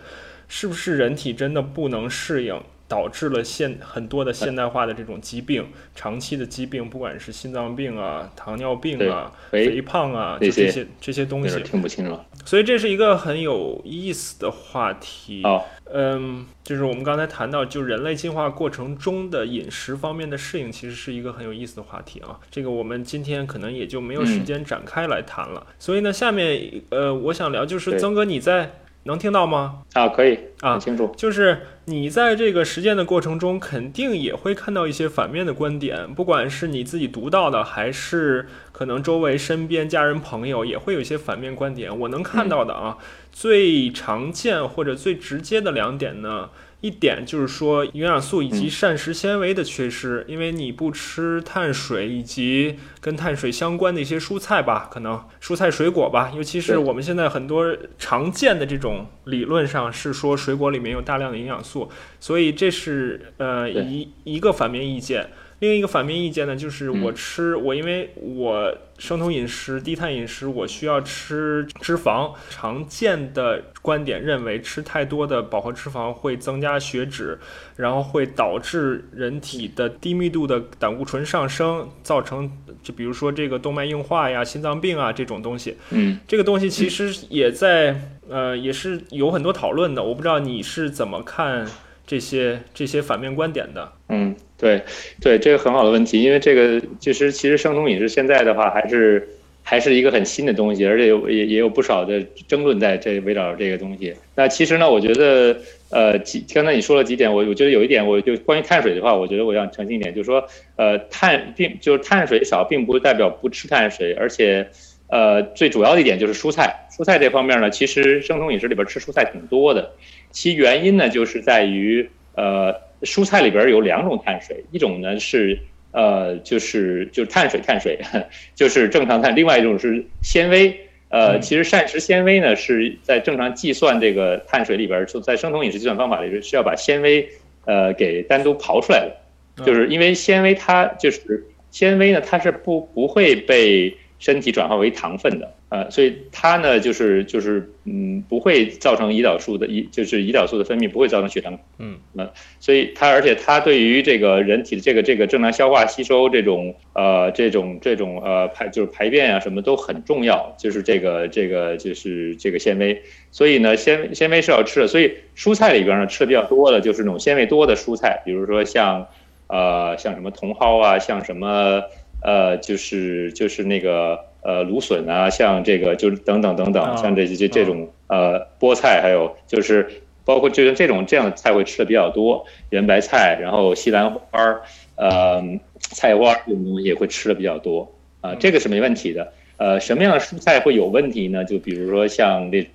是不是人体真的不能适应？导致了现很多的现代化的这种疾病，长期的疾病，不管是心脏病啊、糖尿病啊、肥胖啊这些这些东西，听不清了。所以这是一个很有意思的话题。哦，嗯，就是我们刚才谈到，就人类进化过程中的饮食方面的适应，其实是一个很有意思的话题啊。这个我们今天可能也就没有时间展开来谈了。所以呢，下面呃，我想聊就是曾哥你在。能听到吗？啊，可以啊，清楚。就是你在这个实践的过程中，肯定也会看到一些反面的观点，不管是你自己读到的，还是可能周围身边家人朋友也会有一些反面观点。我能看到的啊，最常见或者最直接的两点呢。一点就是说营养素以及膳食纤维的缺失，因为你不吃碳水以及跟碳水相关的一些蔬菜吧，可能蔬菜水果吧，尤其是我们现在很多常见的这种理论上是说水果里面有大量的营养素，所以这是呃一一个反面意见。另一个反面意见呢，就是我吃我因为我生酮饮食、低碳饮食，我需要吃脂肪。常见的观点认为，吃太多的饱和脂肪会增加血脂，然后会导致人体的低密度的胆固醇上升，造成就比如说这个动脉硬化呀、心脏病啊这种东西。嗯，这个东西其实也在呃也是有很多讨论的。我不知道你是怎么看这些这些反面观点的。嗯。对，对，这个很好的问题，因为这个其实其实生酮饮食现在的话还是还是一个很新的东西，而且有也也有不少的争论在这围绕着这个东西。那其实呢，我觉得呃几刚才你说了几点，我我觉得有一点，我就关于碳水的话，我觉得我要澄清一点，就是说呃碳并就是碳水少，并不代表不吃碳水，而且呃最主要的一点就是蔬菜，蔬菜这方面呢，其实生酮饮食里边吃蔬菜挺多的，其原因呢就是在于呃。蔬菜里边有两种碳水，一种呢是呃就是就是碳水，碳水 就是正常碳，另外一种是纤维，呃，其实膳食纤维呢是在正常计算这个碳水里边，就在生酮饮食计算方法里边是要把纤维呃给单独刨出来的，就是因为纤维它就是纤维呢，它是不不会被身体转化为糖分的。呃，所以它呢，就是就是嗯，不会造成胰岛素的胰，就是胰岛素的分泌不会造成血糖，嗯，呃，所以它而且它对于这个人体的这个这个正常消化吸收这种呃这种这种呃排就是排便啊什么都很重要，就是这个这个就是这个纤维，所以呢纤纤维是要吃的，所以蔬菜里边呢吃的比较多的就是那种纤维多的蔬菜，比如说像呃像什么茼蒿啊，像什么呃就是就是那个。呃，芦笋啊，像这个就是等等等等，像这些这种呃菠菜，还有就是包括就像这种这样的菜会吃的比较多，圆白菜，然后西兰花儿，呃，菜花这种东西也会吃的比较多啊，这个是没问题的。呃，什么样的蔬菜会有问题呢？就比如说像这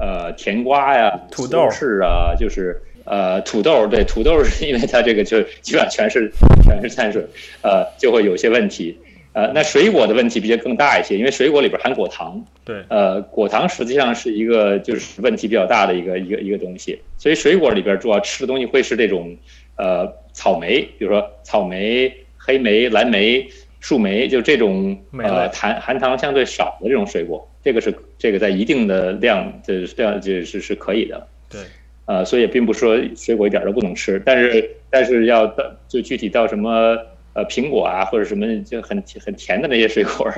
呃甜瓜呀、土豆是啊，就是呃土豆，对土豆是 因为它这个就基本上全是全是碳水，呃，就会有些问题。呃，那水果的问题比较更大一些，因为水果里边含果糖。对。呃，果糖实际上是一个就是问题比较大的一个一个一个东西，所以水果里边主要吃的东西会是这种，呃，草莓，比如说草莓、黑莓、蓝莓、树莓，就这种呃含含糖相对少的这种水果，这个是这个在一定的量，这这样就是是可以的。对。呃，所以也并不是说水果一点都不能吃，但是但是要到就具体到什么。呃，苹果啊，或者什么就很很甜的那些水果，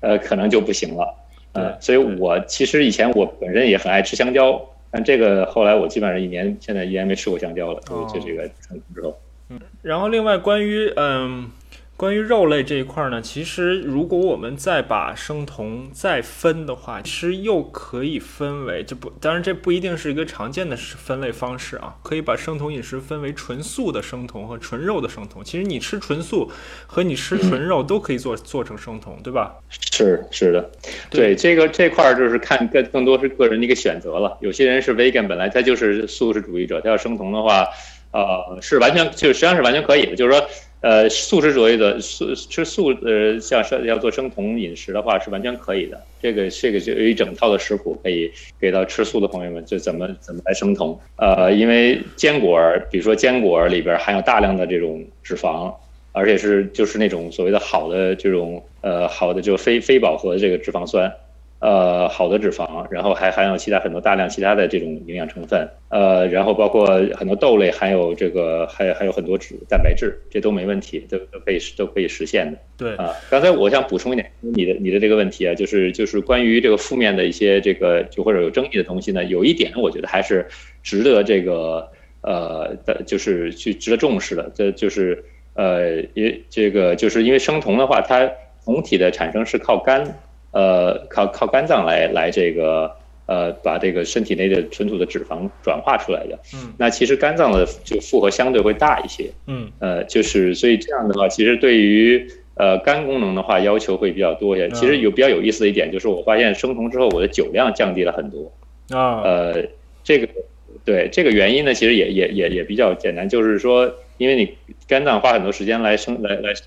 呃，可能就不行了。呃，所以我其实以前我本身也很爱吃香蕉，但这个后来我基本上一年现在一年没吃过香蕉了，就这个之后。嗯，然后另外关于嗯。关于肉类这一块呢，其实如果我们再把生酮再分的话，其实又可以分为，这不，当然这不一定是一个常见的分类方式啊，可以把生酮饮食分为纯素的生酮和纯肉的生酮。其实你吃纯素和你吃纯肉都可以做做成生酮，对吧？是是的，对这个这块就是看更更多是个人的一个选择了。有些人是 vegan，本来他就是素食主义者，他要生酮的话，呃，是完全就实际上是完全可以的，就是说。呃，素食主义的素吃素，呃，像生要做生酮饮食的话是完全可以的。这个这个就有一整套的食谱可以给到吃素的朋友们，就怎么怎么来生酮。呃，因为坚果，比如说坚果里边含有大量的这种脂肪，而且是就是那种所谓的好的这种呃好的就非非饱和的这个脂肪酸。呃，好的脂肪，然后还含有其他很多大量其他的这种营养成分，呃，然后包括很多豆类含有这个，还还有很多脂蛋白质，这都没问题，都都可以都可以实现的。对啊，刚才我想补充一点，你的你的这个问题啊，就是就是关于这个负面的一些这个就或者有争议的东西呢，有一点我觉得还是值得这个呃的，就是去值得重视的，这就是呃，因这个就是因为生酮的话，它酮体的产生是靠肝。呃，靠靠肝脏来来这个呃，把这个身体内的存储的脂肪转化出来的。嗯，那其实肝脏的就负荷相对会大一些。嗯，呃，就是所以这样的话，其实对于呃肝功能的话要求会比较多一些。其实有比较有意思的一点就是，我发现生酮之后，我的酒量降低了很多。啊，呃，这个对这个原因呢，其实也也也也比较简单，就是说，因为你肝脏花很多时间来生来来，所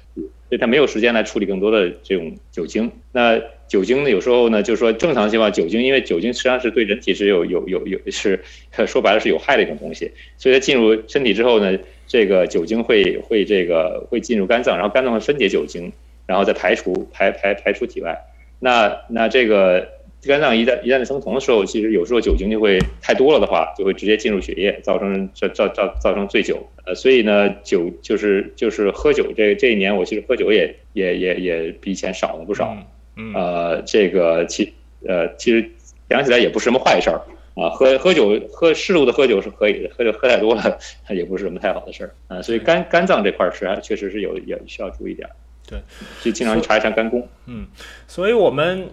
以它没有时间来处理更多的这种酒精。那酒精呢，有时候呢，就是说正常情况，酒精因为酒精实际上是对人体是有有有有是说白了是有害的一种东西，所以它进入身体之后呢，这个酒精会会这个会进入肝脏，然后肝脏会分解酒精，然后再排除排排排出体外。那那这个肝脏一旦一旦生酮的时候，其实有时候酒精就会太多了的话，就会直接进入血液，造成造造造造成醉酒。呃，所以呢，酒就是就是喝酒这这一年，我其实喝酒也也也也比以前少了不少。呃，这个其呃其实想起来也不是什么坏事儿啊，喝喝酒喝适度的喝酒是可以的，喝酒喝太多了也不是什么太好的事儿啊，所以肝肝脏这块儿是确实是有也需要注意点儿，对，就经常去查一查肝功。嗯，所以我们。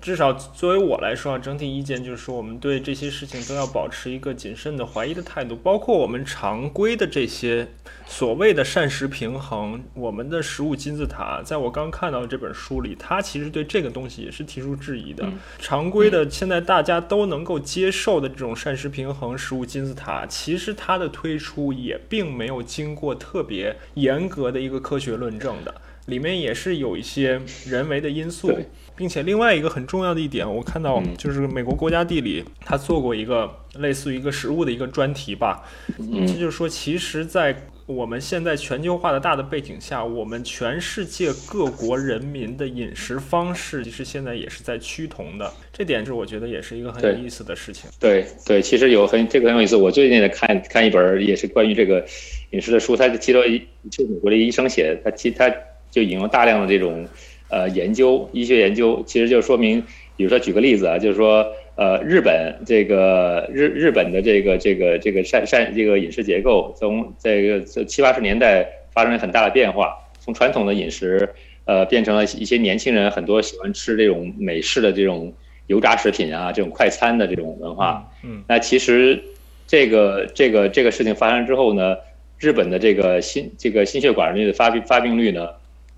至少作为我来说啊，整体意见就是说，我们对这些事情都要保持一个谨慎的怀疑的态度。包括我们常规的这些所谓的膳食平衡，我们的食物金字塔，在我刚看到这本书里，它其实对这个东西也是提出质疑的。常规的现在大家都能够接受的这种膳食平衡食物金字塔，其实它的推出也并没有经过特别严格的一个科学论证的。里面也是有一些人为的因素，并且另外一个很重要的一点，我看到就是美国国家地理他做过一个类似于一个食物的一个专题吧，这就是说，其实，在我们现在全球化的大的背景下，我们全世界各国人民的饮食方式其实现在也是在趋同的，这点是我觉得也是一个很有意思的事情。对对，其实有很这个很有意思。我最近在看看一本也是关于这个饮食的书，他提到一就美国的医生写的，他其他就引用大量的这种呃研究，医学研究，其实就说明，比如说举个例子啊，就是说。呃，日本这个日日本的这个这个这个膳膳这个饮食结构，从这个七八十年代发生了很大的变化，从传统的饮食，呃，变成了一些年轻人很多喜欢吃这种美式的这种油炸食品啊，这种快餐的这种文化。嗯，那其实这个这个这个事情发生之后呢，日本的这个心这个心血管率的发病发病率呢，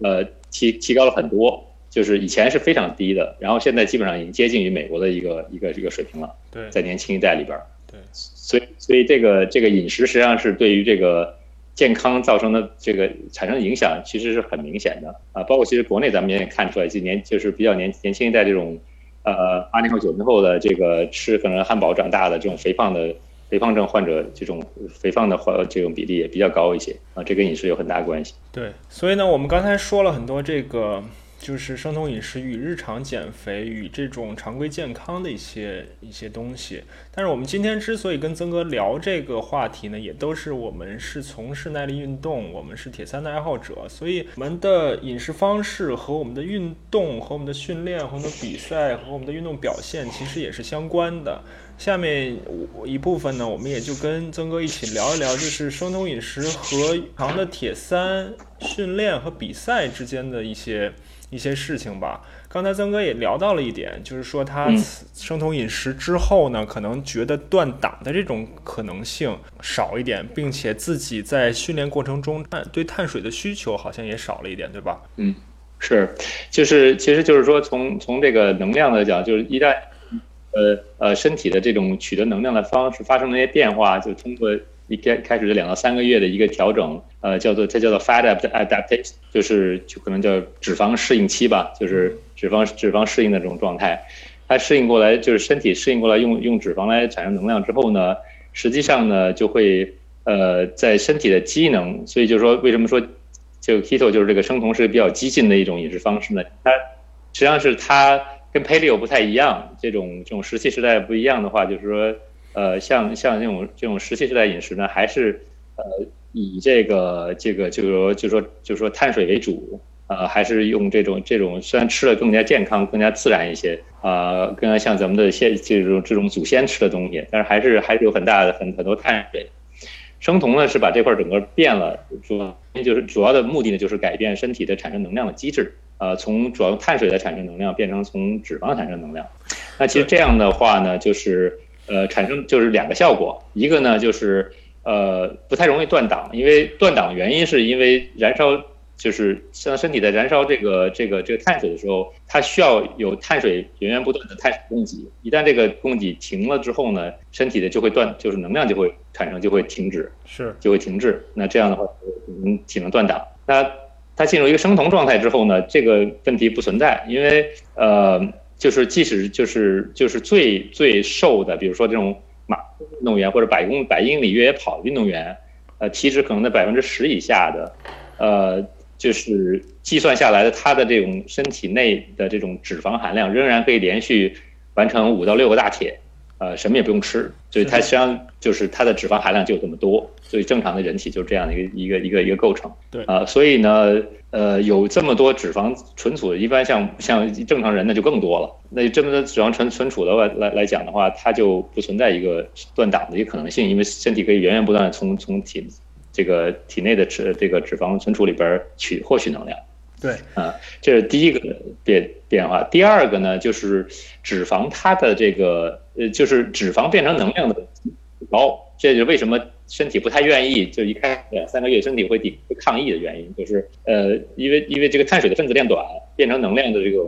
呃，提提高了很多。就是以前是非常低的，然后现在基本上已经接近于美国的一个一个这个水平了。对，在年轻一代里边，对，所以所以这个这个饮食实际上是对于这个健康造成的这个产生的影响，其实是很明显的啊。包括其实国内咱们也看出来，今年就是比较年年轻一代这种，呃，八零后九零后的这个吃可能汉堡长大的这种肥胖的肥胖症患者，这种肥胖的患这种比例也比较高一些啊。这跟饮食有很大关系。对，所以呢，我们刚才说了很多这个。就是生酮饮食与日常减肥与这种常规健康的一些一些东西，但是我们今天之所以跟曾哥聊这个话题呢，也都是我们是从事耐力运动，我们是铁三的爱好者，所以我们的饮食方式和我们的运动和我们的训练和我们的比赛和我们的运动表现其实也是相关的。下面我一部分呢，我们也就跟曾哥一起聊一聊，就是生酮饮食和长的铁三训练和比赛之间的一些。一些事情吧，刚才曾哥也聊到了一点，就是说他生酮饮食之后呢，可能觉得断档的这种可能性少一点，并且自己在训练过程中碳对碳水的需求好像也少了一点，对吧？嗯，是，就是其实就是说从从这个能量来讲，就是一旦呃呃身体的这种取得能量的方式发生了一些变化，就通过。一开开始的两到三个月的一个调整，呃，叫做它叫做 fat adaptation，就是就可能叫脂肪适应期吧，就是脂肪脂肪适应的这种状态。它适应过来，就是身体适应过来，用用脂肪来产生能量之后呢，实际上呢就会呃在身体的机能，所以就是说为什么说就 keto 就是这个生酮是比较激进的一种饮食方式呢？它实际上是它跟 paleo 不太一样，这种这种石器时代不一样的话，就是说。呃，像像这种这种石器时代饮食呢，还是呃以这个这个就是说就说就说碳水为主，呃，还是用这种这种虽然吃的更加健康、更加自然一些，啊，更加像咱们的先这种这种祖先吃的东西，但是还是还是有很大的很很多碳水。生酮呢是把这块整个变了，主要就是主要的目的呢就是改变身体的产生能量的机制，呃，从主要用碳水的产生能量变成从脂肪产生能量。那其实这样的话呢，就是。呃，产生就是两个效果，一个呢就是呃不太容易断档，因为断档的原因是因为燃烧就是像身体在燃烧这个这个这个碳水的时候，它需要有碳水源源不断的碳水供给，一旦这个供给停了之后呢，身体的就会断，就是能量就会产生就会停止，是。就会停滞，那这样的话嗯体能断档，那它进入一个生酮状态之后呢，这个问题不存在，因为呃。就是即使就是就是最最瘦的，比如说这种马运动员或者百公百英里越野跑的运动员，呃，体脂可能在百分之十以下的，呃，就是计算下来的他的这种身体内的这种脂肪含量仍然可以连续完成五到六个大铁。呃，什么也不用吃，所以它实际上就是它的脂肪含量就这么多，所以正常的人体就是这样的一个一个一个一个构成。对啊，所以呢，呃，有这么多脂肪存储，一般像像正常人那就更多了。那这么多脂肪存存储的话来来讲的话，它就不存在一个断档的一个可能性，因为身体可以源源不断的从从体这个体内的脂这个脂肪存储里边取获取能量。对，啊，这是第一个变变化。第二个呢，就是脂肪它的这个呃，就是脂肪变成能量的高，这就为什么身体不太愿意，就一开两三个月身体会抵会抗议的原因，就是呃，因为因为这个碳水的分子量短，变成能量的这个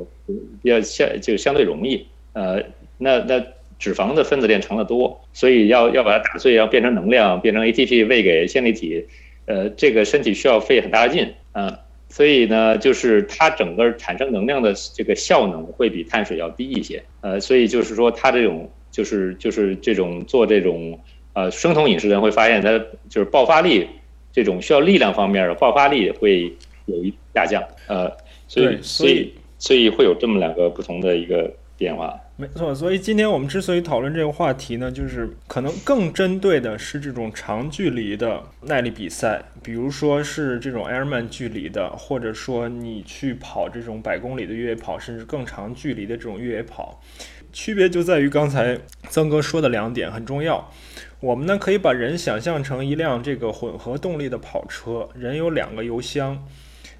比较相就相对容易，呃，那那脂肪的分子链长得多，所以要要把它打碎，要变成能量，变成 ATP 喂给线粒体，呃，这个身体需要费很大的劲，啊。所以呢，就是它整个产生能量的这个效能会比碳水要低一些。呃，所以就是说，它这种就是就是这种做这种呃生酮饮食的人会发现，它就是爆发力这种需要力量方面的爆发力会有一下降。呃，所以所以所以会有这么两个不同的一个变化。没错，所以今天我们之所以讨论这个话题呢，就是可能更针对的是这种长距离的耐力比赛，比如说是这种 Airman 距离的，或者说你去跑这种百公里的越野跑，甚至更长距离的这种越野跑，区别就在于刚才曾哥说的两点很重要。我们呢可以把人想象成一辆这个混合动力的跑车，人有两个油箱，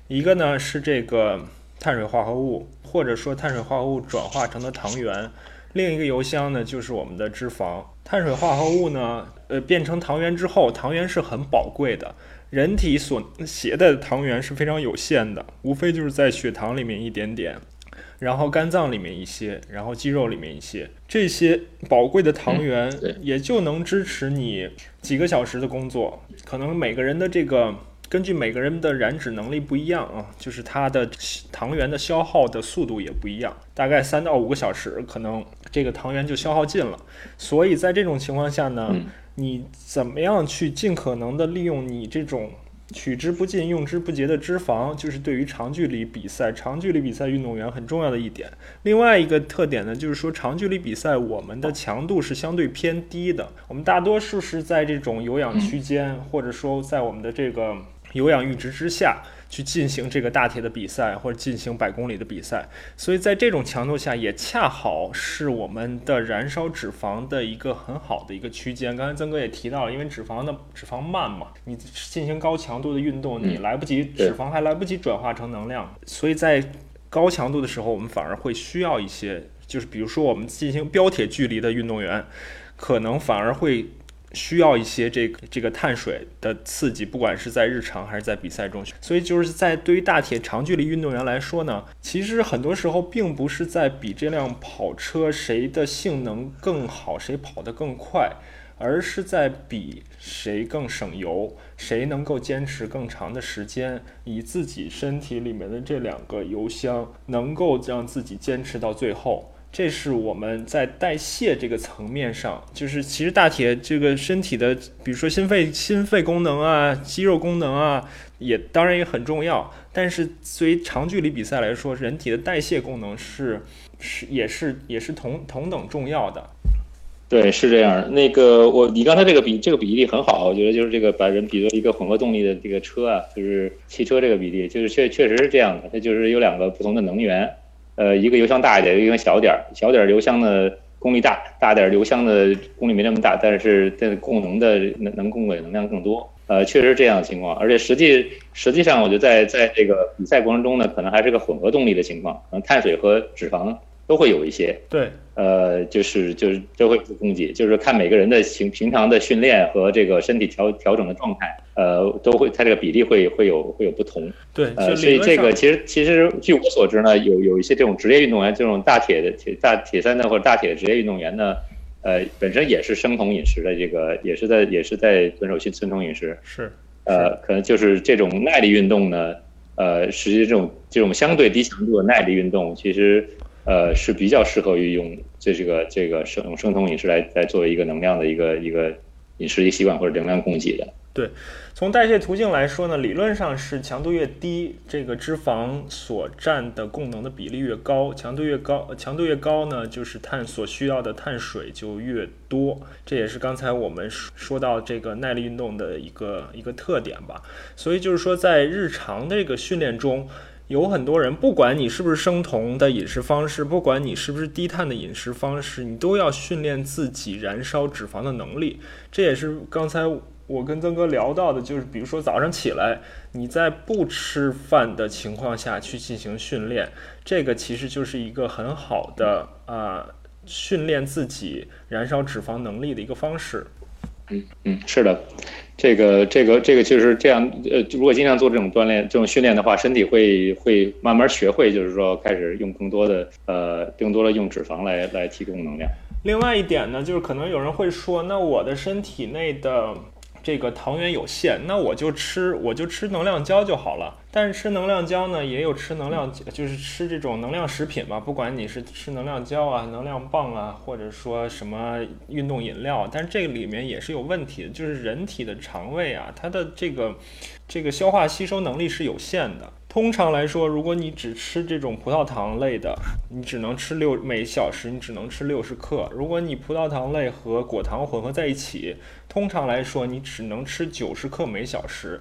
一个呢是这个碳水化合物。或者说碳水化合物转化成的糖原，另一个油箱呢就是我们的脂肪。碳水化合物呢，呃，变成糖原之后，糖原是很宝贵的。人体所携带的糖原是非常有限的，无非就是在血糖里面一点点，然后肝脏里面一些，然后肌肉里面一些。这些宝贵的糖原也就能支持你几个小时的工作。可能每个人的这个。根据每个人的燃脂能力不一样啊，就是它的糖原的消耗的速度也不一样，大概三到五个小时，可能这个糖原就消耗尽了。所以在这种情况下呢，你怎么样去尽可能的利用你这种取之不尽、用之不竭的脂肪，就是对于长距离比赛、长距离比赛运动员很重要的一点。另外一个特点呢，就是说长距离比赛我们的强度是相对偏低的，我们大多数是在这种有氧区间，或者说在我们的这个。有氧阈值之下去进行这个大铁的比赛，或者进行百公里的比赛，所以在这种强度下，也恰好是我们的燃烧脂肪的一个很好的一个区间。刚才曾哥也提到了，因为脂肪的脂肪慢嘛，你进行高强度的运动，你来不及脂肪还来不及转化成能量，所以在高强度的时候，我们反而会需要一些，就是比如说我们进行标铁距离的运动员，可能反而会。需要一些这个这个碳水的刺激，不管是在日常还是在比赛中，所以就是在对于大铁长距离运动员来说呢，其实很多时候并不是在比这辆跑车谁的性能更好，谁跑得更快，而是在比谁更省油，谁能够坚持更长的时间，以自己身体里面的这两个油箱能够让自己坚持到最后。这是我们在代谢这个层面上，就是其实大铁这个身体的，比如说心肺心肺功能啊、肌肉功能啊，也当然也很重要。但是作为长距离比赛来说，人体的代谢功能是是也是也是同同等重要的。对，是这样。那个我你刚才这个比这个比例很好，我觉得就是这个把人比作一个混合动力的这个车啊，就是汽车这个比例，就是确确实是这样的，它就是有两个不同的能源。呃，一个油箱大一点，一个油箱小点儿。小点儿油箱的功率大，大点儿油箱的功率没那么大，但是这供能的能能供给能量更多。呃，确实是这样的情况。而且实际实际上，我觉得在在这个比赛过程中呢，可能还是个混合动力的情况，可能碳水和脂肪都会有一些。对。呃，就是就是都会有供给，就是看每个人的平平常的训练和这个身体调调整的状态，呃，都会它这个比例会会有会有不同。对，呃，所以这个其实其实据我所知呢，有有一些这种职业运动员，这种大铁的铁大铁三的或者大铁的职业运动员呢，呃，本身也是生酮饮食的这个，也是在也是在遵守生酮饮食。是。呃，可能就是这种耐力运动呢，呃，实际这种这种相对低强度的耐力运动，其实。呃，是比较适合于用这这个这个生用生酮饮食来来作为一个能量的一个一个饮食习惯或者能量供给的。对，从代谢途径来说呢，理论上是强度越低，这个脂肪所占的供能的比例越高，强度越高，强度越高呢，就是碳所需要的碳水就越多。这也是刚才我们说到这个耐力运动的一个一个特点吧。所以就是说，在日常的这个训练中。有很多人，不管你是不是生酮的饮食方式，不管你是不是低碳的饮食方式，你都要训练自己燃烧脂肪的能力。这也是刚才我跟曾哥聊到的，就是比如说早上起来，你在不吃饭的情况下去进行训练，这个其实就是一个很好的啊训练自己燃烧脂肪能力的一个方式。嗯嗯，是的。这个这个这个就是这样，呃，如果经常做这种锻炼、这种训练的话，身体会会慢慢学会，就是说开始用更多的呃，更多的用脂肪来来提供能量。另外一点呢，就是可能有人会说，那我的身体内的这个糖原有限，那我就吃我就吃能量胶就好了。但是吃能量胶呢，也有吃能量就是吃这种能量食品嘛，不管你是吃能量胶啊、能量棒啊，或者说什么运动饮料，但是这个里面也是有问题的，就是人体的肠胃啊，它的这个这个消化吸收能力是有限的。通常来说，如果你只吃这种葡萄糖类的，你只能吃六每小时你只能吃六十克。如果你葡萄糖类和果糖混合在一起，通常来说你只能吃九十克每小时。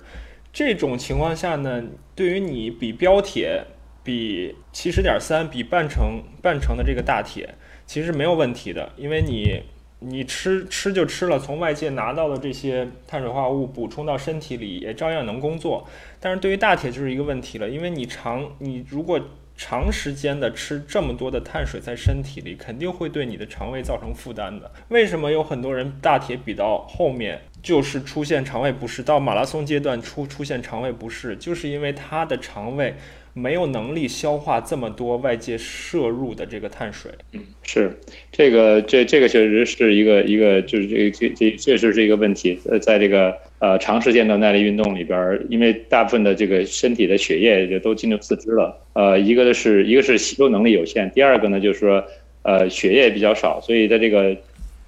这种情况下呢，对于你比标铁、比七十点三、比半程半程的这个大铁，其实没有问题的，因为你。你吃吃就吃了，从外界拿到的这些碳水化合物补充到身体里，也照样能工作。但是对于大铁就是一个问题了，因为你长你如果长时间的吃这么多的碳水在身体里，肯定会对你的肠胃造成负担的。为什么有很多人大铁比到后面就是出现肠胃不适，到马拉松阶段出出现肠胃不适，就是因为他的肠胃。没有能力消化这么多外界摄入的这个碳水。嗯，是这个，这这个确实是一个一个，就是这这这确实是一个问题。呃，在这个呃长时间的耐力运动里边，因为大部分的这个身体的血液就都进入四肢了。呃，一个的是一个是吸收能力有限，第二个呢就是说呃血液比较少，所以在这个。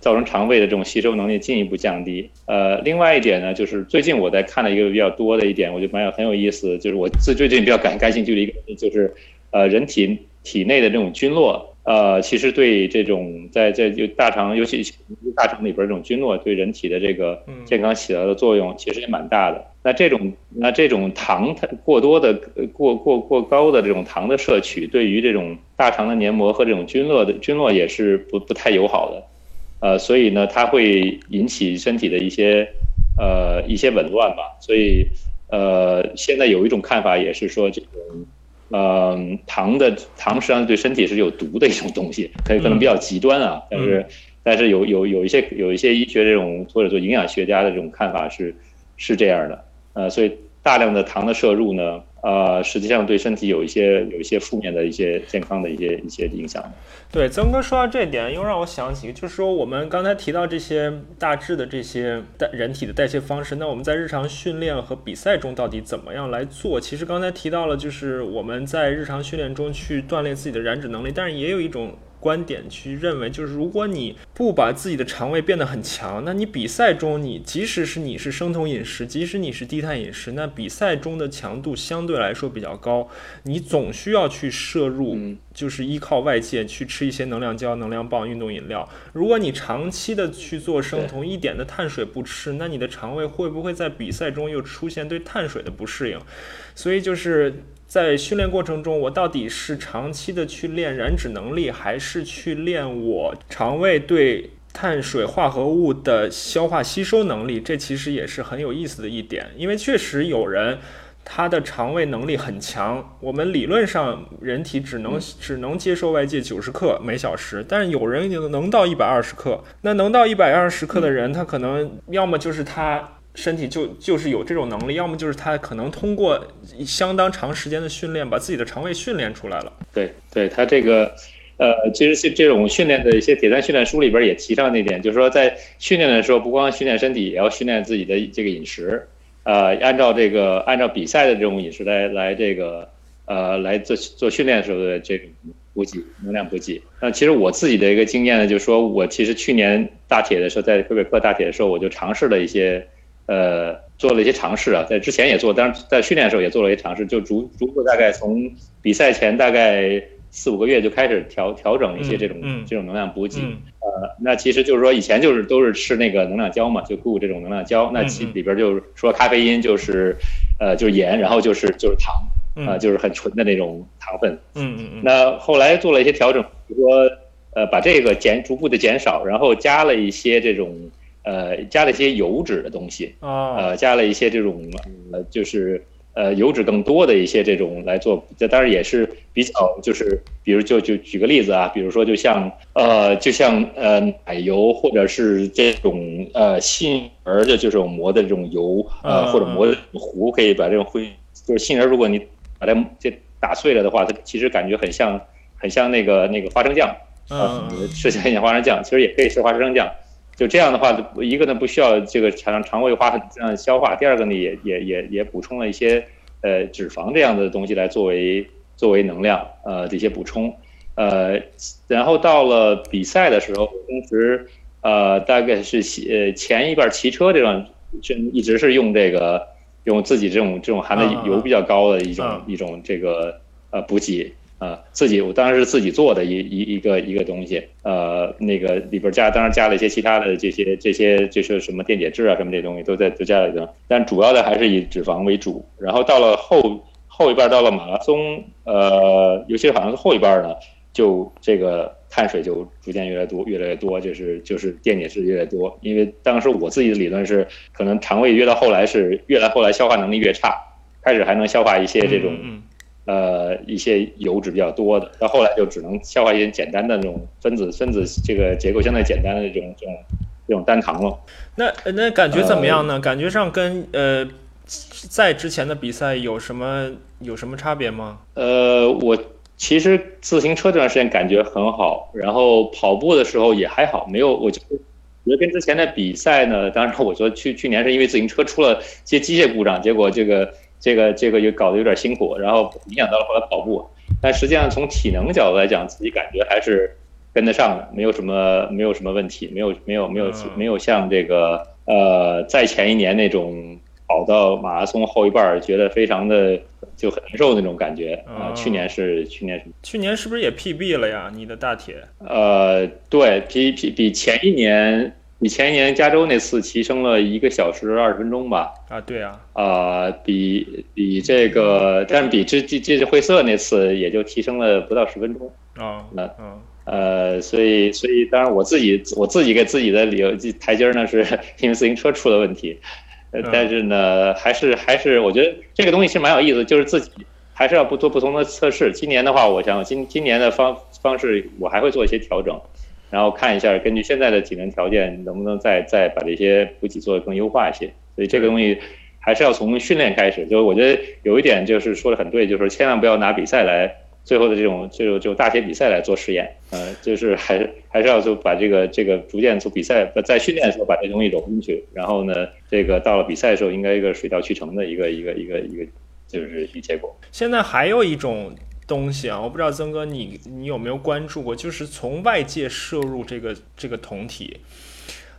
造成肠胃的这种吸收能力进一步降低。呃，另外一点呢，就是最近我在看的一个比较多的一点，我觉得蛮有很有意思，就是我最最近比较感感兴趣的一个，就是呃，人体体内的这种菌落，呃，其实对这种在在就大肠，尤其大肠里边这种菌落，对人体的这个健康起到的作用，其实也蛮大的。那这种那这种糖它过多的过过过高的这种糖的摄取，对于这种大肠的黏膜和这种菌落的菌落也是不不太友好的。呃，所以呢，它会引起身体的一些呃一些紊乱吧。所以呃，现在有一种看法也是说，这种呃糖的糖实际上对身体是有毒的一种东西，可以可能比较极端啊。但是但是有有有一些有一些医学这种或者说营养学家的这种看法是是这样的。呃，所以大量的糖的摄入呢。呃，实际上对身体有一些有一些负面的一些健康的一些一些影响。对，曾哥说到这点，又让我想起，就是说我们刚才提到这些大致的这些代人体的代谢方式，那我们在日常训练和比赛中到底怎么样来做？其实刚才提到了，就是我们在日常训练中去锻炼自己的燃脂能力，但是也有一种。观点去认为，就是如果你不把自己的肠胃变得很强，那你比赛中你即使是你是生酮饮食，即使你是低碳饮食，那比赛中的强度相对来说比较高，你总需要去摄入，就是依靠外界去吃一些能量胶、能量棒、运动饮料。如果你长期的去做生酮，一点的碳水不吃，那你的肠胃会不会在比赛中又出现对碳水的不适应？所以就是。在训练过程中，我到底是长期的去练燃脂能力，还是去练我肠胃对碳水化合物的消化吸收能力？这其实也是很有意思的一点，因为确实有人他的肠胃能力很强，我们理论上人体只能只能接受外界九十克每小时，但是有人能到一百二十克。那能到一百二十克的人，他可能要么就是他。身体就就是有这种能力，要么就是他可能通过相当长时间的训练，把自己的肠胃训练出来了。对，对他这个，呃，其实是这种训练的一些铁三训练书里边也提上那点，就是说在训练的时候，不光训练身体，也要训练自己的这个饮食，呃，按照这个按照比赛的这种饮食来来这个呃来做做训练的时候的这种补给能量补给。那其实我自己的一个经验呢，就是说我其实去年大铁的时候，在魁北克大铁的时候，我就尝试了一些。呃，做了一些尝试啊，在之前也做，当然在训练的时候也做了一些尝试，就逐逐步大概从比赛前大概四五个月就开始调调整一些这种这种能量补给。呃，那其实就是说以前就是都是吃那个能量胶嘛，就固这种能量胶，那其里边就是说咖啡因就是呃就是盐，然后就是就是糖啊，就是很纯的那种糖分。嗯嗯嗯。那后来做了一些调整，比如说呃把这个减逐步的减少，然后加了一些这种。呃，加了一些油脂的东西，呃，加了一些这种呃，就是呃油脂更多的一些这种来做，这当然也是比较就是，比如就就举个例子啊，比如说就像呃，就像呃奶油或者是这种呃杏仁的这种磨的这种油，呃或者磨的糊，可以把这种灰就是杏仁，如果你把它这打碎了的话，它其实感觉很像很像那个那个花生酱，啊，吃起来像花生酱，其实也可以吃花生酱。就这样的话，一个呢不需要这个肠肠胃花这样消化，第二个呢也也也也补充了一些呃脂肪这样的东西来作为作为能量呃这些补充，呃，然后到了比赛的时候，当时呃大概是呃前一半骑车这段，就一直是用这个用自己这种这种含的油比较高的一种一种这个呃补给。呃，自己我当然是自己做的一一一个一个东西，呃，那个里边加当然加了一些其他的这些这些就是什么电解质啊什么这东西都在都加了一个，但主要的还是以脂肪为主。然后到了后后一半到了马拉松，呃，尤其好像是后一半呢，就这个碳水就逐渐越来越多越来越多，就是就是电解质越来越多。因为当时我自己的理论是，可能肠胃越到后来是越来后来消化能力越差，开始还能消化一些这种。呃，一些油脂比较多的，到后来就只能消化一些简单的那种分子分子这个结构相对简单的这种这种这种单糖了。那那感觉怎么样呢？感觉上跟呃在之前的比赛有什么有什么差别吗？呃，我其实自行车这段时间感觉很好，然后跑步的时候也还好，没有我觉得我觉得跟之前的比赛呢，当然我说去去年是因为自行车出了些机械故障，结果这个。这个这个又搞得有点辛苦，然后影响到了后来跑步。但实际上从体能角度来讲，自己感觉还是跟得上的，没有什么没有什么问题，没有没有没有没有像这个呃在前一年那种跑到马拉松后一半觉得非常的就很难受那种感觉啊。去年是去年是去年是不是也 PB 了呀？你的大铁？呃，对，P P 比前一年。比前一年加州那次提升了一个小时二十分钟吧？啊，对啊，啊，比比这个，但比这这这灰色那次也就提升了不到十分钟啊。那呃，所以所以当然我自己我自己给自己的理由台阶呢，是 因为自行车出了问题。呃，但是呢，还是还是我觉得这个东西其实蛮有意思，就是自己还是要不做不同的测试。今年的话，我想今今年的方方式我还会做一些调整。然后看一下，根据现在的体能条件，能不能再再把这些补给做得更优化一些。所以这个东西还是要从训练开始。就是我觉得有一点就是说的很对，就是千万不要拿比赛来最后的这种就就大铁比赛来做实验。呃，就是还是还是要就把这个这个逐渐从比赛在训练的时候把这东西融进去，然后呢，这个到了比赛的时候应该一个水到渠成的一个一个一个一个就是一结果。现在还有一种。东西啊，我不知道曾哥你你有没有关注过，就是从外界摄入这个这个酮体，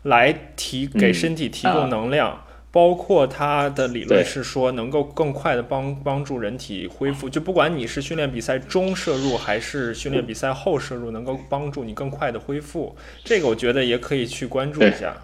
来提给身体提供能量，包括它的理论是说能够更快的帮帮助人体恢复，就不管你是训练比赛中摄入还是训练比赛后摄入，能够帮助你更快的恢复，这个我觉得也可以去关注一下。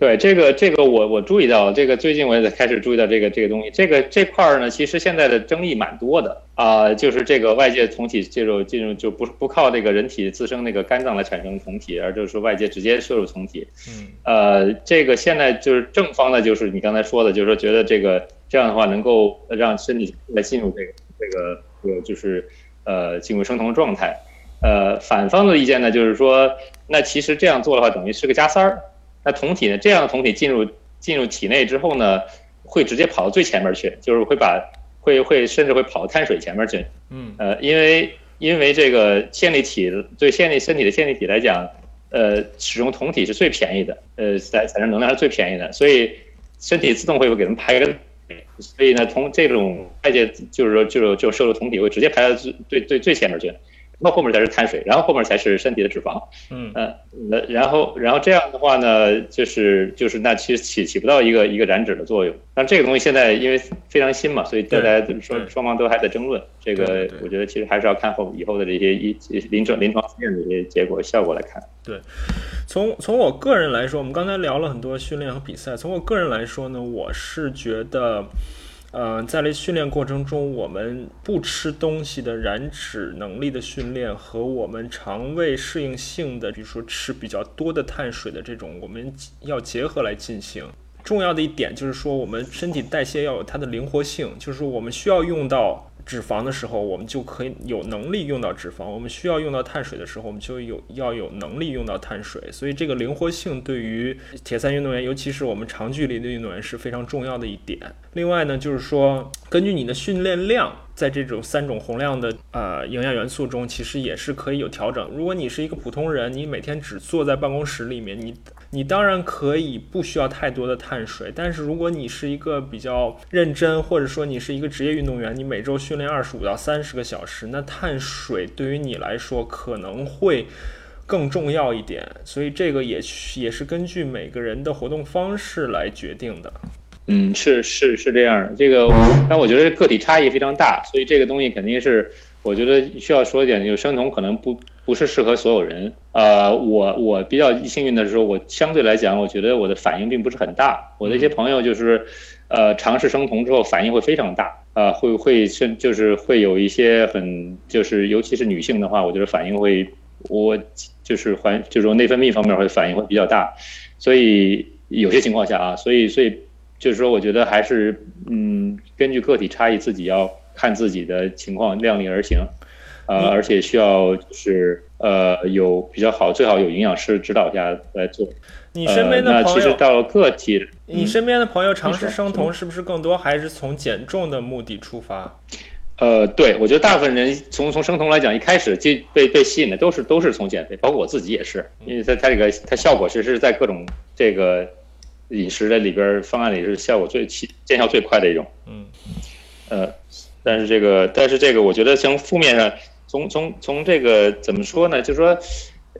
对这个这个我我注意到这个最近我也开始注意到这个这个东西这个这块儿呢其实现在的争议蛮多的。啊就是这个外界酮体介入进入就不不靠这个人体自身那个肝脏来产生酮体而就是说外界直接摄入酮体。嗯。呃这个现在就是正方的就是你刚才说的就是说觉得这个这样的话能够让身体来进入这个这个呃就是呃进入生酮状态。呃反方的意见呢就是说那其实这样做的话等于是个加塞儿。那酮体呢？这样的酮体进入进入体内之后呢，会直接跑到最前面去，就是会把会会甚至会跑到碳水前面去。嗯，呃，因为因为这个线粒体对线粒身体的线粒体来讲，呃，使用酮体是最便宜的，呃，产产生能量是最便宜的，所以身体自动会给他们排个，所以呢，从这种外界就是说就就摄入酮体会直接排到最最最最前面去。那后面才是碳水，然后后面才是身体的脂肪。嗯呃，然后然后这样的话呢，就是就是那其实起起不到一个一个燃脂的作用。但这个东西现在因为非常新嘛，所以大家双双方都还在争论。这个我觉得其实还是要看后以后的这些一临床临床试验的这些结果效果来看。对，从从我个人来说，我们刚才聊了很多训练和比赛。从我个人来说呢，我是觉得。呃，在这训练过程中，我们不吃东西的燃脂能力的训练和我们肠胃适应性的，比如说吃比较多的碳水的这种，我们要结合来进行。重要的一点就是说，我们身体代谢要有它的灵活性，就是我们需要用到。脂肪的时候，我们就可以有能力用到脂肪；我们需要用到碳水的时候，我们就有要有能力用到碳水。所以，这个灵活性对于铁三运动员，尤其是我们长距离的运动员是非常重要的一点。另外呢，就是说，根据你的训练量，在这种三种宏量的呃营养元素中，其实也是可以有调整。如果你是一个普通人，你每天只坐在办公室里面，你你当然可以不需要太多的碳水，但是如果你是一个比较认真，或者说你是一个职业运动员，你每周训练二十五到三十个小时，那碳水对于你来说可能会更重要一点。所以这个也也是根据每个人的活动方式来决定的。嗯，是是是这样的，这个，但我觉得个体差异非常大，所以这个东西肯定是，我觉得需要说一点，就是生酮可能不不是适合所有人。呃，我我比较幸运的时候，我相对来讲，我觉得我的反应并不是很大。我的一些朋友就是，呃，尝试生酮之后反应会非常大，啊，会会甚就是会有一些很就是尤其是女性的话，我觉得反应会我就是环就是说内分泌方面会反应会比较大，所以有些情况下啊，所以所以。就是说，我觉得还是，嗯，根据个体差异，自己要看自己的情况，量力而行，呃，而且需要就是呃，有比较好，最好有营养师指导下来做。你身边的朋友，那其实到了个体，你身边的朋友尝试生酮，是不是更多还是从减重的目的出发？呃，对，我觉得大部分人从从生酮来讲，一开始就被被吸引的都是都是从减肥，包括我自己也是，因为它它这个它效果是是在各种这个。饮食的里边方案里是效果最起见效最快的一种，嗯，呃，但是这个但是这个我觉得从负面上，从从从这个怎么说呢？就是说，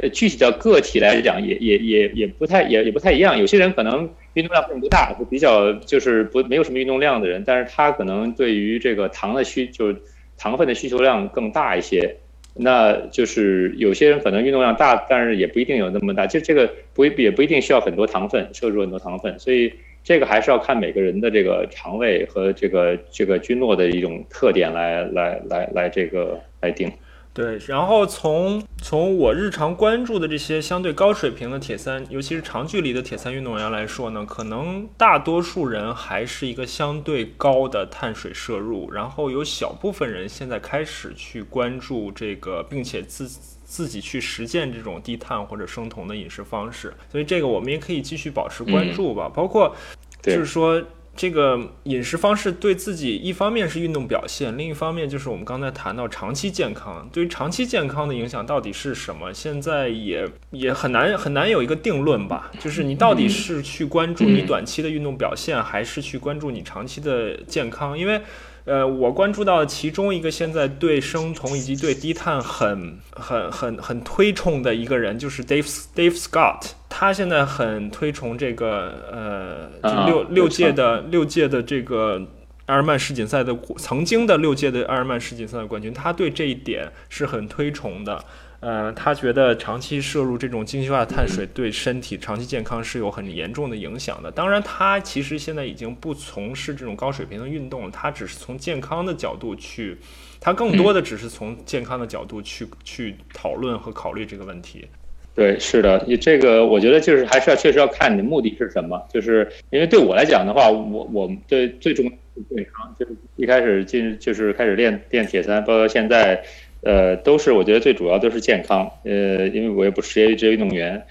呃，具体到个体来讲，也也也也不太也也不太一样。有些人可能运动量并不大，就比较就是不没有什么运动量的人，但是他可能对于这个糖的需就是糖分的需求量更大一些。那就是有些人可能运动量大，但是也不一定有那么大。就这个不也不一定需要很多糖分，摄入很多糖分，所以这个还是要看每个人的这个肠胃和这个这个菌落的一种特点来来来来这个来定。对，然后从从我日常关注的这些相对高水平的铁三，尤其是长距离的铁三运动员来说呢，可能大多数人还是一个相对高的碳水摄入，然后有小部分人现在开始去关注这个，并且自自己去实践这种低碳或者生酮的饮食方式，所以这个我们也可以继续保持关注吧，包括就是说。这个饮食方式对自己一方面是运动表现，另一方面就是我们刚才谈到长期健康。对于长期健康的影响到底是什么？现在也也很难很难有一个定论吧。就是你到底是去关注你短期的运动表现，还是去关注你长期的健康？因为。呃，我关注到其中一个现在对生酮以及对低碳很、很、很、很推崇的一个人，就是 Dave Dave Scott。他现在很推崇这个呃，六六届的六届的这个阿尔曼世锦赛的曾经的六届的阿尔曼世锦赛的冠军，他对这一点是很推崇的。呃，他觉得长期摄入这种精细化碳水对身体长期健康是有很严重的影响的。当然，他其实现在已经不从事这种高水平的运动了，他只是从健康的角度去，他更多的只是从健康的角度去去讨论和考虑这个问题。对，是的，你这个我觉得就是还是要确实要看你的目的是什么。就是因为对我来讲的话，我我对最终健康就是一开始进就是开始练练铁三，包括现在。呃，都是我觉得最主要都是健康，呃，因为我也不是职业职业运动员，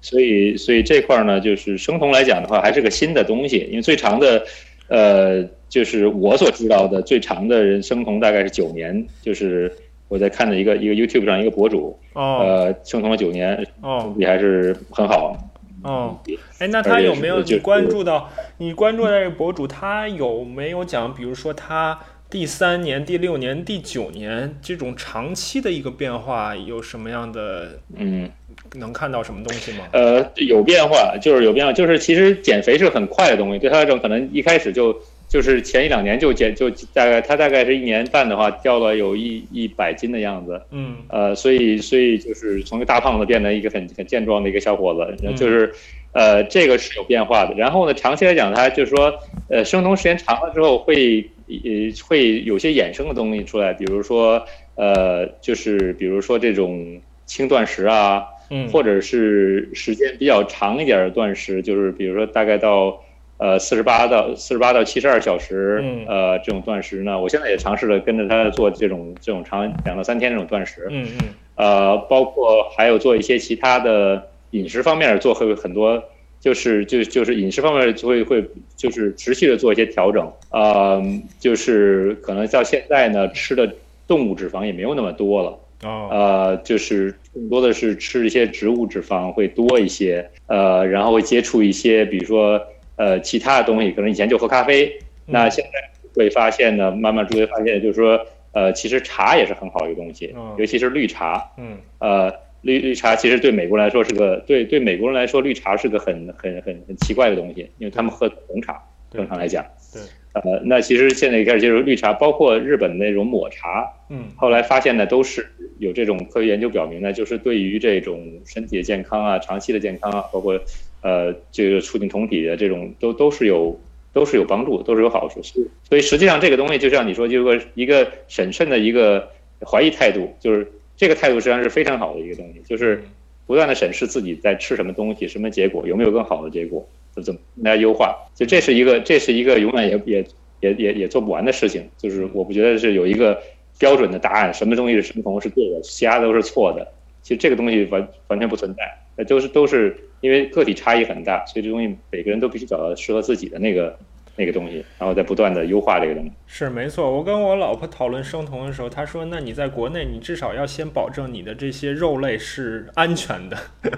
所以所以这块儿呢，就是生酮来讲的话，还是个新的东西，因为最长的，呃，就是我所知道的最长的人生酮大概是九年，就是我在看的一个一个 YouTube 上一个博主，呃，生酮了九年，哦，也还是很好，哦，哎，那他有没有你关注到你关注的这个博主，他有没有讲，比如说他？第三年、第六年、第九年这种长期的一个变化有什么样的？嗯，能看到什么东西吗？呃，有变化，就是有变化，就是其实减肥是很快的东西。对他来说，可能一开始就就是前一两年就减，就大概他大概是一年半的话掉了有一一百斤的样子。嗯，呃，所以所以就是从一个大胖子变成一个很很健壮的一个小伙子，就是呃这个是有变化的。然后呢，长期来讲，他就是说，呃，生酮时间长了之后会。呃，会有些衍生的东西出来，比如说，呃，就是比如说这种轻断食啊，嗯，或者是时间比较长一点的断食，就是比如说大概到呃四十八到四十八到七十二小时，呃，这种断食呢，我现在也尝试了跟着他做这种这种长两到三天这种断食，嗯嗯，呃，包括还有做一些其他的饮食方面做会很多。就是就就是饮食方面就会会就是持续的做一些调整，呃，就是可能到现在呢吃的动物脂肪也没有那么多了，哦，呃，就是更多的是吃一些植物脂肪会多一些，呃，然后会接触一些，比如说呃其他的东西，可能以前就喝咖啡，那现在会发现呢，慢慢就会发现，就是说，呃，其实茶也是很好一个东西，嗯尤其是绿茶，嗯。呃，绿绿茶其实对美国人来说是个对对美国人来说，绿茶是个很很很很奇怪的东西，因为他们喝红茶，正常来讲，对，呃，那其实现在开始接触绿茶，包括日本那种抹茶，嗯后来发现呢，都是有这种科学研究表明呢，就是对于这种身体的健康啊、长期的健康啊，包括呃这个促进酮体的这种，都都是有都是有帮助，都是有好处。所以所以实际上这个东西就像你说，就是一个审慎的一个怀疑态度，就是这个态度实际上是非常好的一个东西，就是不断的审视自己在吃什么东西，什么结果，有没有更好的结果，怎怎么来优化。就这是一个这是一个永远也也也也也做不完的事情，就是我不觉得是有一个标准的答案，什么东西是生酮是对的，其他都是错的。其实这个东西完完全不存在，那都是都是因为个体差异很大，所以这东西每个人都必须找到适合自己的那个那个东西，然后再不断的优化这个东西。是没错。我跟我老婆讨论生酮的时候，她说：“那你在国内，你至少要先保证你的这些肉类是安全的。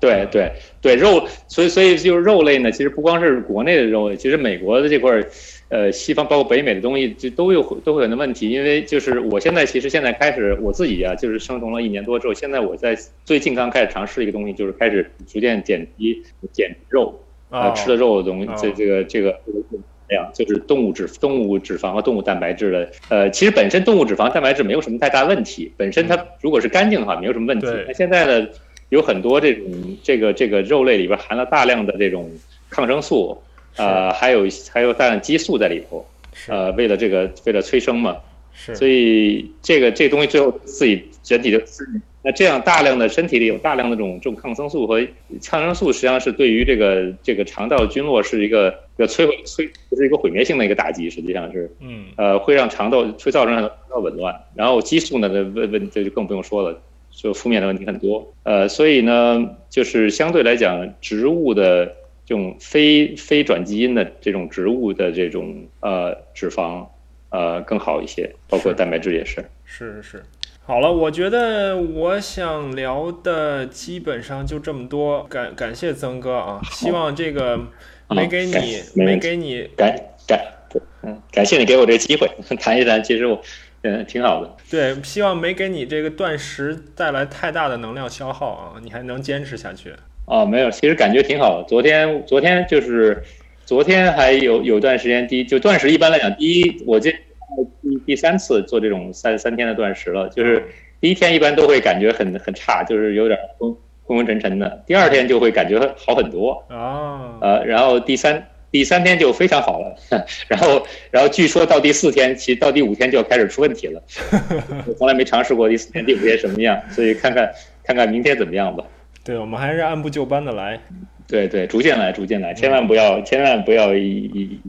对对对，肉，所以所以就是肉类呢，其实不光是国内的肉类，其实美国的这块儿，呃，西方包括北美的东西，就都有都会有很多问题。因为就是我现在其实现在开始我自己啊，就是生酮了一年多之后，现在我在最近刚开始尝试一个东西，就是开始逐渐减低减肉啊、哦吃的肉的东西，这哦这个这个这个，就是动物脂动物脂肪和动物蛋白质的，呃，其实本身动物脂肪、蛋白质没有什么太大问题，本身它如果是干净的话，没有什么问题对。那现在呢，有很多这种这个这个肉类里边含了大量的这种抗生素，呃，还有还有大量激素在里头，是。呃，为了这个为了催生嘛，是，所以这个这东西最后自己整体就那这样大量的身体里有大量的这种这种抗生素和抗生素，实际上是对于这个这个肠道菌落是一个一个摧毁摧，是一个毁灭性的一个打击，实际上是嗯呃会让肠道会造成肠道紊乱，然后激素呢的问问这就更不用说了，就负面的问题很多。呃，所以呢，就是相对来讲，植物的这种非非转基因的这种植物的这种呃脂肪呃更好一些，包括蛋白质也是是。是是。好了，我觉得我想聊的基本上就这么多，感感谢曾哥啊，希望这个没给你感没没给你感感嗯，感谢你给我这个机会 谈一谈，其实我嗯挺好的。对，希望没给你这个断食带来太大的能量消耗啊，你还能坚持下去。哦，没有，其实感觉挺好的。昨天昨天就是昨天还有有段时间，第一就断食，一般来讲，第一我这第第三次做这种三三天的断食了，就是第一天一般都会感觉很很差，就是有点昏昏昏沉沉的，第二天就会感觉好很多，啊，呃，然后第三第三天就非常好了，然后然后据说到第四天，其实到第五天就要开始出问题了，我 从来没尝试过第四天、第五天什么样，所以看看看看明天怎么样吧。对，我们还是按部就班的来。对对，逐渐来，逐渐来，千万不要，千万不要一一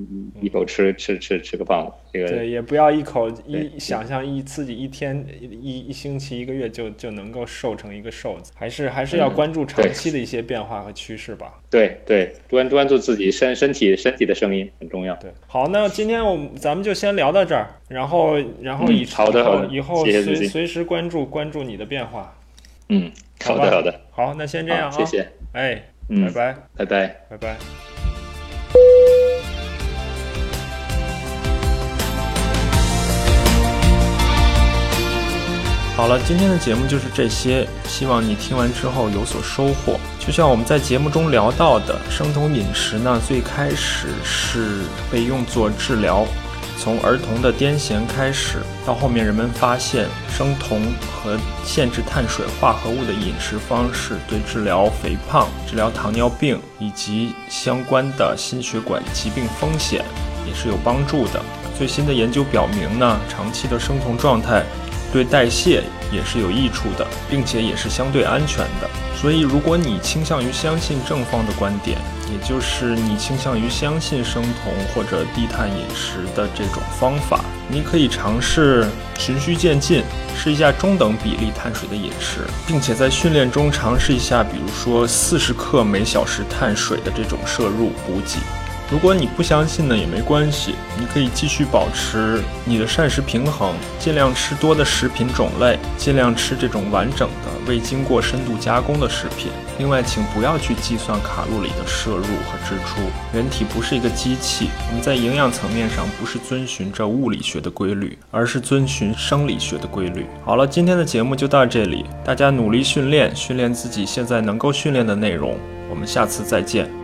一口吃吃吃吃个胖子，这个对，也不要一口一想象一自己一天一一星期一个月就就能够瘦成一个瘦子，还是还是要嗯关注长期的一些变化和趋势吧。对对，关关注自己身身体身体的声音很重要。对，好，那今天我们咱们就先聊到这儿，然后然后嗯以好的好的以后随随时关注关注你的变化。嗯，好的好的，好，那先这样啊，谢谢，哎，拜嗯，拜，拜拜。拜拜。好了，今天的节目就是这些，希望你听完之后有所收获。就像我们在节目中聊到的，生酮饮食呢，最开始是被用作治疗，从儿童的癫痫开始，到后面人们发现生酮和限制碳水化合物的饮食方式对治疗肥胖、治疗糖尿病以及相关的心血管疾病风险也是有帮助的。最新的研究表明呢，长期的生酮状态对代谢也是有益处的，并且也是相对安全的。所以，如果你倾向于相信正方的观点，也就是你倾向于相信生酮或者低碳饮食的这种方法，你可以尝试循序渐进，试一下中等比例碳水的饮食，并且在训练中尝试一下，比如说四十克每小时碳水的这种摄入补给。如果你不相信呢，也没关系，你可以继续保持你的膳食平衡，尽量吃多的食品种类，尽量吃这种完整的、未经过深度加工的食品。另外，请不要去计算卡路里的摄入和支出。人体不是一个机器，我们在营养层面上不是遵循着物理学的规律，而是遵循生理学的规律。好了，今天的节目就到这里，大家努力训练，训练自己现在能够训练的内容。我们下次再见。